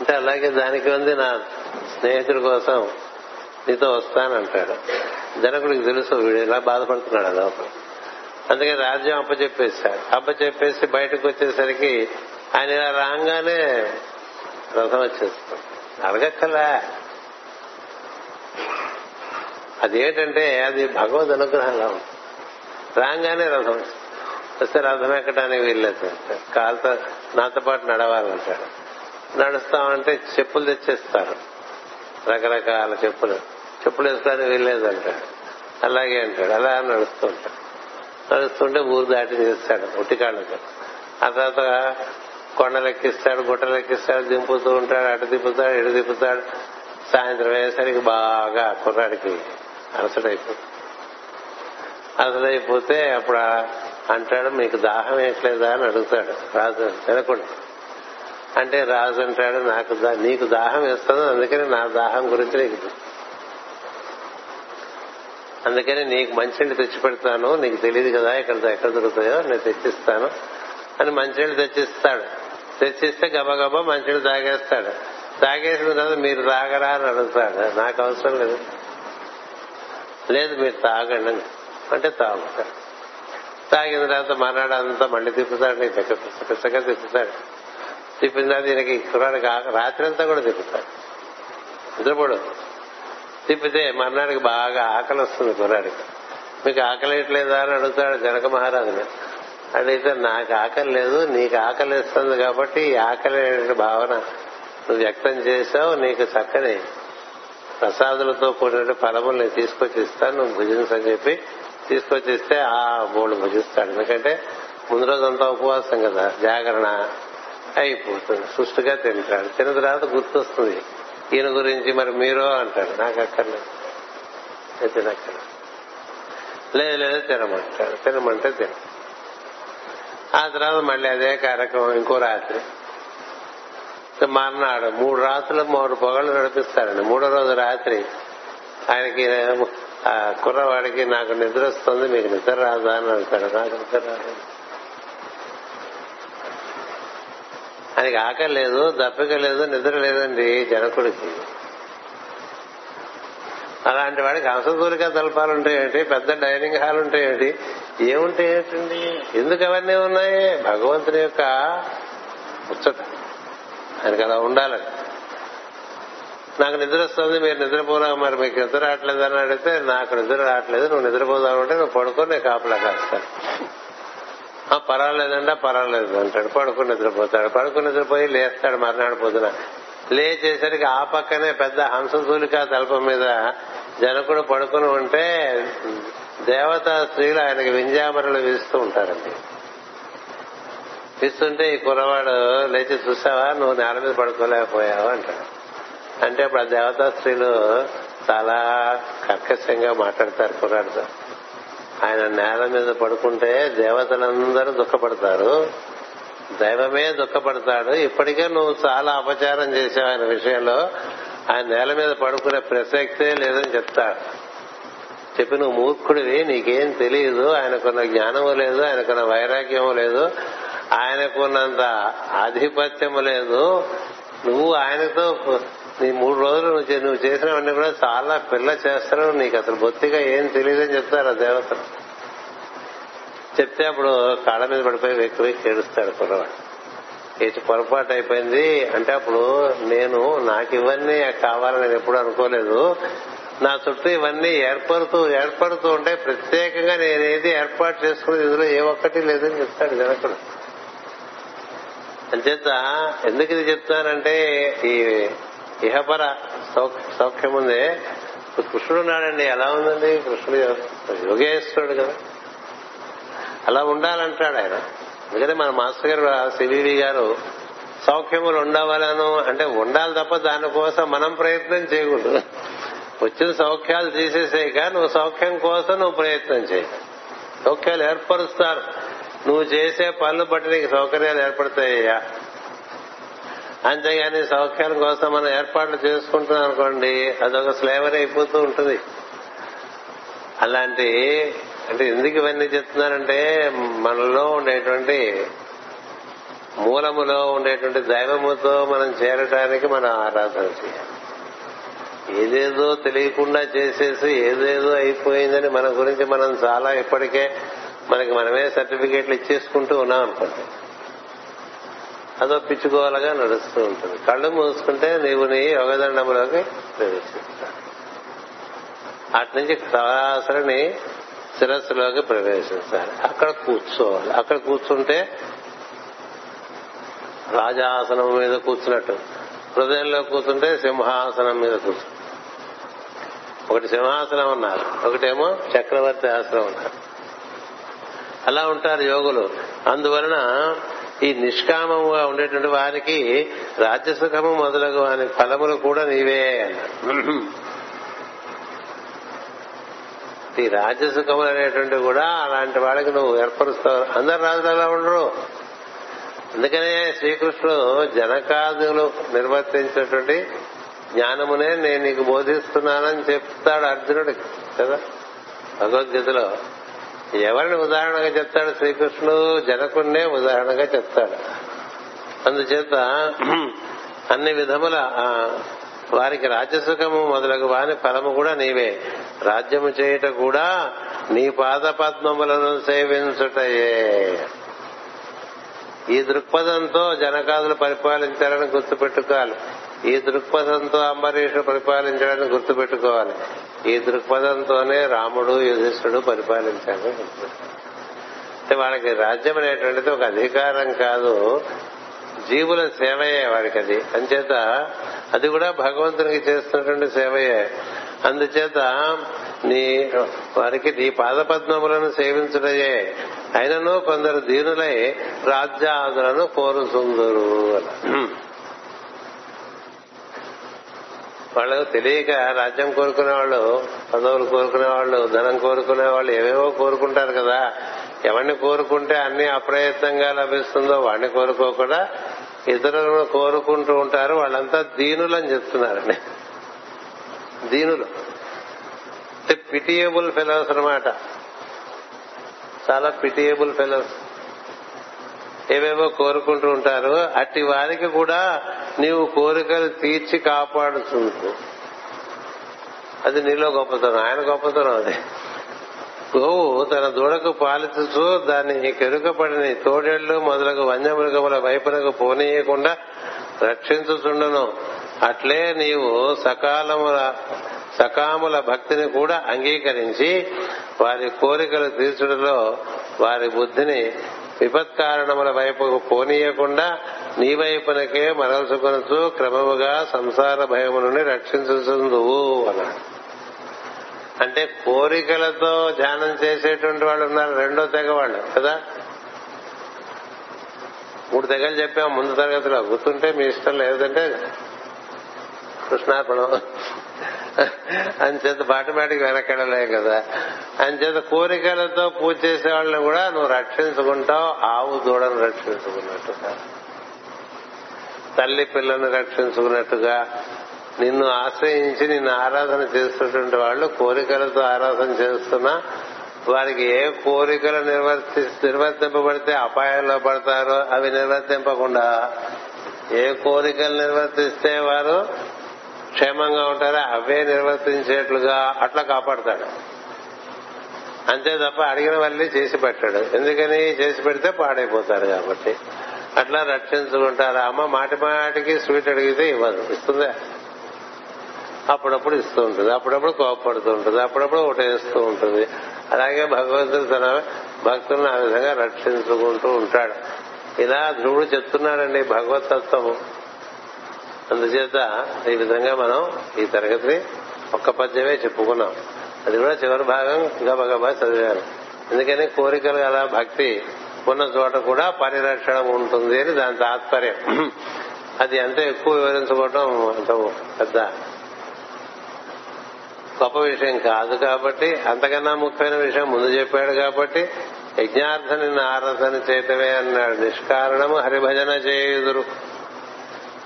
A: అంటే అలాగే దానికి ఉంది నా స్నేహితుడి కోసం నీతో వస్తానంటాడు. జనకుడికి తెలుసు వీడు ఇలా బాధపడుతున్నాడు అదొకటి అందుకే రాజ్యం అప్పచెప్పేశాడు అప్పచెప్పేసి బయటకు వచ్చేసరికి ఆయన ఇలా రాగానే రథం వచ్చేస్తాం అడగక్కలా అదేంటంటే అది భగవద్ అనుగ్రహంలో రాగానే రథం వస్తే రథం ఎక్కడానికి వీల్లేదు. కాలుతో నాతో పాటు నడవాలంటాడు. నడుస్తామంటే చెప్పులు తెచ్చేస్తారు. రకరకాల చెప్పులు. చెప్పులు వేసుకోవడానికి వీల్లేదు అంటాడు అలాగే అంటాడు. అలా నడుస్తూ ఉంటాడు. నడుస్తుంటే ఊరు దాటి చేస్తాడు ఉట్టికాళ్ళతో ఆ తర్వాత కొండలెక్కిస్తాడు గుట్టలెక్కిస్తాడు గుట్టలు దింపుతూ ఉంటాడు అటు దింపుతాడు ఇటు దింపుతాడు. సాయంత్రం అయ్యేసరికి బాగా కుర్రాడికి అలసడైపోతుంది అలసడైపోతే అప్పుడు అంటాడు మీకు దాహం వేయట్లేదా? అని అడుగుతాడు రాజు తినకుండా అంటే రాజు అంటాడు నాకు నీకు దాహం వేస్తుంది అందుకని నా దాహం గురించి నీకు అందుకని నీకు మంచినీళ్ళు తెచ్చి పెడతాను నీకు తెలియదు కదా ఇక్కడ ఎక్కడ దొరుకుతాయో నేను తెచ్చిస్తాను అని మంచినీళ్ళు తెచ్చిస్తాడు. తెచ్చిస్తే గబగబా మంచినీళ్ళు తాగేస్తాడు. తాగేసిన తర్వాత మీరు తాగరా అని అడుగుతాడు. నాకు అవసరం లేదు. లేదు మీరు తాగండి అంటే తాగుతాడు తాగిన తర్వాత మర్నాడు అంతా మళ్ళీ తిప్పుతాడు నీ దగ్గర పిచ్చగా తిప్పుతాడు. తిప్పిన తర్వాత ఈయనకి కుర్రాడికి రాత్రి అంతా కూడా తిప్పుతాడు. నిద్రపోడు. తిప్పితే మర్నాడికి బాగా ఆకలి వస్తుంది కుర్రాడికి మీకు ఆకలి వేయట్లేదా అని అడుగుతాడు జనక మహారాజుని అడిగితే నాకు ఆకలి లేదు నీకు ఆకలి ఇస్తుంది కాబట్టి ఈ ఆకలి భావన నువ్వు వ్యక్తం చేశావు నీకు చక్కని ప్రసాదులతో కూడిన ఫలములు నేను తీసుకొచ్చి ఇస్తాను నువ్వు భుజించని చెప్పి తీసుకొచ్చి ఇస్తే ఆ బోర్డు భుజిస్తాడు. ఎందుకంటే ముందు రోజంతా ఉపవాసం కదా జాగరణ అయిపోతుంది సుష్టిగా తింటాడు. తిన్న తర్వాత గుర్తొస్తుంది. ఈయన గురించి మరి మీరు అంటాడు నాకు అక్కర్లేదు. నేను లేదు లేదు తినమంటాడు తినమంటే తిన. ఆ తర్వాత మళ్ళీ అదే కార్యక్రమం ఇంకో రాత్రి. మర్నాడు మూడు రాత్రులు మూడు పొగలు నడిపిస్తారండి. మూడో రోజు రాత్రి ఆయనకి ఆ కుర్రవాడికి నాకు నిద్ర వస్తుంది మీకు నిద్ర రాదా అని అంటాడు నాకు నిద్ర రాదు. ఆయనకి ఆకలి లేదు దప్పిక లేదు నిద్ర లేదండి జనకుడికి. అలాంటి వాడికి హంసదూరిగా తలపాలు ఏంటి పెద్ద డైనింగ్ హాల్ ఉంటాయి ఏంటి ఏముంటాయి ఏంటండి? ఎందుకు అవన్నీ ఉన్నాయి? భగవంతుని యొక్క ముచ్చట. ఆయనకి అలా ఉండాలని. నాకు నిద్ర వస్తుంది మీరు నిద్రపోరా మరి మీకు నిద్ర రావట్లేదు అని అడిగితే నాకు నిద్ర రావట్లేదు నువ్వు నిద్రపోదావు అంటే నువ్వు పడుకొని నేను కాపలా కాస్తాను. పర్వాలేదంట పర్వాలేదు అంటాడు. పడుకుని నిద్రపోతాడు. పడుకుని నిద్రపోయి లేస్తాడు మర్నాడు పొద్దున. లేచేసరికి ఆ పక్కనే పెద్ద హంసతూలిక తలప మీద జనకుడు పడుకుని ఉంటే దేవతా స్త్రీలు ఆయనకి వింజామరలు వీస్తూ ఉంటారండి. ఇస్తుంటే ఈ కుర్రవాడు లేచి చూసావా? నువ్వు నేల మీద పడుకోలేకపోయావు అంటాడు. అంటే అప్పుడు ఆ దేవతా స్త్రీలు చాలా కర్కశంగా మాట్లాడతారు కుర్రాడితో. ఆయన నేల మీద పడుకుంటే దేవతలందరూ దుఃఖపడతారు. దైవమే దుఃఖపడతాడు. ఇప్పటికే నువ్వు చాలా అపచారం చేసావు ఆయన విషయంలో. ఆయన నేల మీద పడుకునే ప్రసక్తే లేదని చెప్తాడు చెప్పి నువ్వు మూర్ఖుడివి నీకేం తెలియదు ఆయనకున్న జ్ఞానము లేదు ఆయనకున్న వైరాగ్యము లేదు ఆయనకున్నంత ఆధిపత్యము లేదు. నువ్వు ఆయనతో నీ మూడు రోజులు నువ్వు నువ్వు చేసినవన్నీ కూడా చాలా పిల్ల చేస్తారు నీకు అసలు బొత్తిగా ఏం తెలియదని చెప్తారు ఆ దేవతలు. చెప్తే అప్పుడు కాళ్ళ మీద పడిపోయి వెక్కి ఏడుస్తాడు కుర్రవాడు. ఇటు పొరపాటు అయిపోయింది అంటే అప్పుడు నేను నాకు ఇవన్నీ కావాలని నేను ఎప్పుడు అనుకోలేదు. నా చుట్టూ ఇవన్నీ ఏర్పడుతూ ఏర్పడుతూ ఉంటే ప్రత్యేకంగా నేనేది ఏర్పాటు చేసుకుని ఇందులో ఏ ఒక్కటి లేదని చెప్తాడు జనకుడు. అంచేత ఎందుకు ఇది చెప్తానంటే ఈ ఇహపర సౌఖ్యం ఉందే కృష్ణుడు ఉన్నాడండి ఎలా ఉందండి? కృష్ణుడు యోగేశ్వరుడు కదా. అలా ఉండాలంటాడు ఆయన. అందుకనే మన మాస్టర్ గారు సివివి గారు సౌఖ్యములు ఉండవలను అంటే ఉండాలి తప్ప దానికోసం మనం ప్రయత్నం చేయకూడదు. వచ్చిన సౌఖ్యాలు తీసేసేయక నువ్వు సౌఖ్యం కోసం నువ్వు ప్రయత్నం చేయి. సౌఖ్యాలు ఏర్పరుస్తారు. నువ్వు చేసే పనులు బట్టి నీకు సౌకర్యాలు ఏర్పడతాయ్యా. అంతేగాని సౌఖ్యాల కోసం మనం ఏర్పాట్లు చేసుకుంటున్నాం అనుకోండి అదొక స్లేవరీ అయిపోతూ ఉంటుంది. అలాంటి అంటే ఎందుకు ఇవన్నీ చెప్తున్నారంటే మనలో ఉండేటువంటి మూలములో ఉండేటువంటి దైవముతో మనం చేరటానికి మనం ఆరాధన చేయాలి. ఏదేదో తెలియకుండా చేసేసి ఏదేదో అయిపోయిందని మన గురించి మనం చాలా ఇప్పటికే మనకి మనమే సర్టిఫికేట్లు ఇచ్చేసుకుంటూ ఉన్నాం అనుకోండి. అదో పిచ్చుకోవాలగా నడుస్తూ ఉంటుంది. కళ్ళు మూసుకుంటే నీవు నీ యోగదండంలోకి ప్రవేశిస్తా అటు నుంచి సరాసరిని శిరస్సులోకి ప్రవేశించాలి అక్కడ కూర్చోవాలి. అక్కడ కూర్చుంటే రాజాసనం మీద కూర్చున్నట్టు. హృదయంలో కూర్చుంటే సింహాసనం మీద కూర్చు ఒకటి సింహాసనం ఉన్నారు ఒకటేమో చక్రవర్తి ఆసనం ఉన్నారు అలా ఉంటారు యోగులు. అందువలన ఈ నిష్కామముగా ఉండేటువంటి వారికి రాజ్యసుఖము మొదలగు వాని ఫలములు కూడా నీవే ఈ రాజ్యసుఖములు అనేటువంటి కూడా అలాంటి వాళ్ళకి నువ్వు ఏర్పరుస్తావు. అందరు రాజులు అలా ఉండరు. అందుకనే శ్రీకృష్ణుడు జనకాదులు నిర్వర్తించినటువంటి జ్ఞానమునే నేను నీకు బోధిస్తున్నానని చెప్తాడు అర్జునుడికి కదా? భగవద్గీతలో. ఎవరిని ఉదాహరణగా చెప్తాడు శ్రీకృష్ణుడు? జనకున్నే ఉదాహరణగా చెప్తాడు. అందుచేత అన్ని విధముల వారికి రాజ్యసుఖము మొదలగు వాని ఫలము కూడా నీవే. రాజ్యము చేయుట కూడా నీ పాద పద్మములను సేవించుటయే. ఈ దృక్పథంతో జనకాదులు పరిపాలించాలని గుర్తుపెట్టుకోవాలి. ఈ దృక్పథంతో అంబరీషుడు పరిపాలించాలని గుర్తుపెట్టుకోవాలి. ఈ దృక్పథంతోనే రాముడు యుధిష్ఠుడు పరిపాలించాలని అంటే వాళ్ళకి రాజ్యం అనేటువంటిది ఒక అధికారం కాదు. జీవుల సేవయే వాడికి అది. అంచేత అది కూడా భగవంతునికి చేస్తున్నటువంటి సేవయే. అందుచేత నీ వారికి నీ పాదపద్మములను సేవించుటయే. అయినను కొందరు దీనులై రాజ్యాదులను కోరుతుందరు వాళ్ళు తెలియక రాజ్యం కోరుకునే వాళ్ళు పదవులు కోరుకునే వాళ్ళు ధనం కోరుకునే వాళ్ళు ఏవేవో కోరుకుంటారు కదా. ఎవరిని కోరుకుంటే అన్ని అప్రయత్నంగా లభిస్తుందో వాడిని కోరుకోకుండా ఇతరులను కోరుకుంటూ ఉంటారు. వాళ్ళంతా దీనులని చెప్తున్నారండి దీనులు. అంటే పిటియబుల్ ఫెలోస్ అనమాట చాలా పిటియబుల్ ఫెలోస్ ఏవేవో కోరుకుంటూ ఉంటారు. అట్టి వారికి కూడా నీవు కోరికలు తీర్చి కాపాడుతుంటు అది నీలో గొప్పతనం ఆయన గొప్పతనం అది. గోవు తన దూడకు పాలించు దాన్ని కెరుకపడిన తోడేళ్ళు మొదలగు వన్యమృగముల వైపునకు పోనీయకుండా రక్షించుచుండను. అట్లే నీవు సకాలముల సకాముల భక్తిని కూడా అంగీకరించి వారి కోరికలు తీర్చడంలో వారి బుద్ధిని విపత్కారణముల వైపుకు పోనీయకుండా నీ వైపునకే మరల్చుకొనచ్చు క్రమముగా సంసార భయము నుండి రక్షించుందువు అన్నాడు. అంటే కోరికలతో ధ్యానం చేసేటువంటి వాళ్ళు ఉన్నారు రెండో తెగ వాళ్ళు కదా? మూడు తెగలు చెప్పాం ముందు తరగతిలో. గుర్తుంటే మీ ఇష్టం లేదంటే కృష్ణార్పణం. అంచేత బాటమాటికి వెనకెళ్ళలేం కదా? అంచేత కోరికలతో పూజ చేసే వాళ్ళని కూడా నువ్వు రక్షించుకుంటావు ఆవు దూడను రక్షించుకున్నట్టుగా. తల్లి పిల్లలను రక్షించుకున్నట్టుగా నిన్ను ఆశ్రయించి నిన్ను ఆరాధన చేస్తున్నటువంటి వాళ్ళు కోరికలతో ఆరాధన చేస్తున్నా వారికి ఏ కోరికలు నిర్వర్తి నిర్వర్తింపబడితే అపాయంలో పడతారో అవి నిర్వర్తింపకుండా ఏ కోరికలు నిర్వర్తిస్తే వారు క్షేమంగా ఉంటారో అవే నిర్వర్తించేట్లుగా అట్లా కాపాడతాడు. అంతే తప్ప అడిగిన వల్లే చేసి పెట్టాడు. ఎందుకని? చేసి పెడితే పాడైపోతారు కాబట్టి. అట్లా రక్షించుకుంటారు? అమ్మ మాటి మాటికి స్వీట్ అడిగితే ఇవ్వదు. ఇస్తుందా? అప్పుడప్పుడు ఇస్తూ ఉంటుంది. అప్పుడప్పుడు కోపడుతూ ఉంటుంది. అప్పుడప్పుడు ఒకటేస్తూ ఉంటుంది. అలాగే భగవంతుడు తన భక్తులను ఆ విధంగా రక్షించుకుంటూ ఉంటాడు. ఇలా ధ్రువుడు చెప్తున్నాడండి భగవతత్వము. అందుచేత ఈ విధంగా మనం ఈ తరగతిని ఒక్క పద్యమే చెప్పుకున్నాం. అది కూడా చివరి భాగం గబగబా చదివాను ఎందుకని కోరికలు అలా భక్తి ఉన్న చోట కూడా పరిరక్షణ ఉంటుంది అని దాని తాత్పర్యం. అది ఎంత ఎక్కువ వివరించుకోవటం అంత పెద్ద గొప్ప విషయం కాదు కాబట్టి అంతకన్నా ముఖ్యమైన విషయం ముందు చెప్పాడు కాబట్టి యజ్ఞార్థని ఆరాధన చేయటమే అన్నాడు. నిష్కారణము హరిభజన చేయుదురు.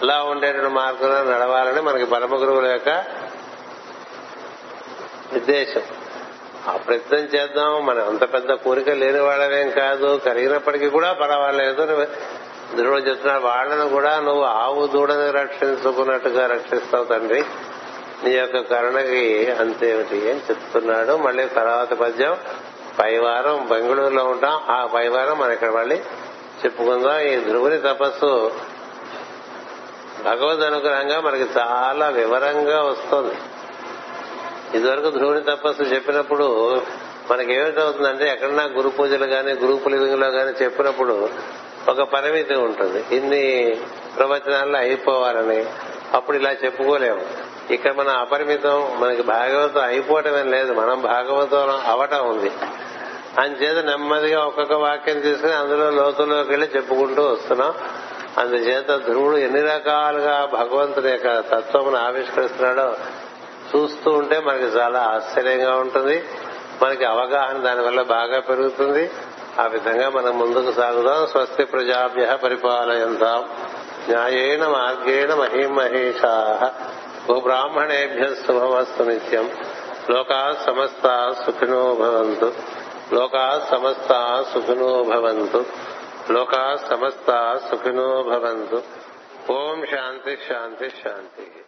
A: అలా ఉండేటువంటి మార్గంలో నడవాలని మనకి పరమ గురువుల యొక్క నిర్దేశం. ఆ ప్రయత్నం చేద్దాం. మనం అంత పెద్ద కోరిక లేని వాళ్ళమేం కాదు. కలిగినప్పటికీ కూడా పర్వాలేదు. ధ్రువుడు చెప్తున్నాడు వాళ్ళను కూడా నువ్వు ఆవు దూడని రక్షించుకున్నట్టుగా రక్షిస్తావు తండ్రి. నీ యొక్క కరుణకి అంతేమిటి అని చెప్తున్నాడు. మళ్ళీ తర్వాత పద్యం పైవారం బెంగళూరులో ఉంటాం. ఆ పైవారం మనం ఇక్కడ మళ్ళీ చెప్పుకుందాం. ఈ ధ్రువుని తపస్సు భగవద్ అనుగ్రహంగా మనకి చాలా వివరంగా వస్తుంది. ఇదివరకు ధ్రువుని తపస్సు చెప్పినప్పుడు మనకి ఏమిటవుతుందంటే ఎక్కడన్నా గురు పూజలు గాని గురు పులింగులో గాని చెప్పినప్పుడు ఒక పరిమితి ఉంటుంది. ఇన్ని ప్రవచనాల్లో అయిపోవాలని అప్పుడు ఇలా చెప్పుకోలేము. ఇక్కడ మన అపరిమితం మనకి భాగవతం అయిపోవటమేం లేదు. మనం భాగవతం అవటం ఉంది. అందుచేత నెమ్మదిగా ఒక్కొక్క వాక్యం తీసుకుని అందులో లోతుల్లోకి వెళ్ళి చెప్పుకుంటూ వస్తున్నాం. అందుచేత ధ్రువుడు ఎన్ని రకాలుగా భగవంతుని యొక్క తత్వమును ఆవిష్కరిస్తున్నాడో చూస్తూ ఉంటే మనకి చాలా ఆశ్చర్యంగా ఉంటుంది. మనకి అవగాహన దానివల్ల బాగా పెరుగుతుంది. ఆ విధంగా మనం ముందుకు సాగుదాం. స్వస్తి ప్రజాభ్య పరిపాలయంతాం. న్యాయేణ మార్గేణ మహిమహేషా. గోబ్రాహ్మణేభ్య శుభమస్తు నిత్యం. లోకా సమస్త సుఖినో భవంతు. లోకా సమస్త సుఖినో భవంతు. లోకా సమస్త సుఖినో భవంతు. ఓం శాంతి శాంతి శాంతి.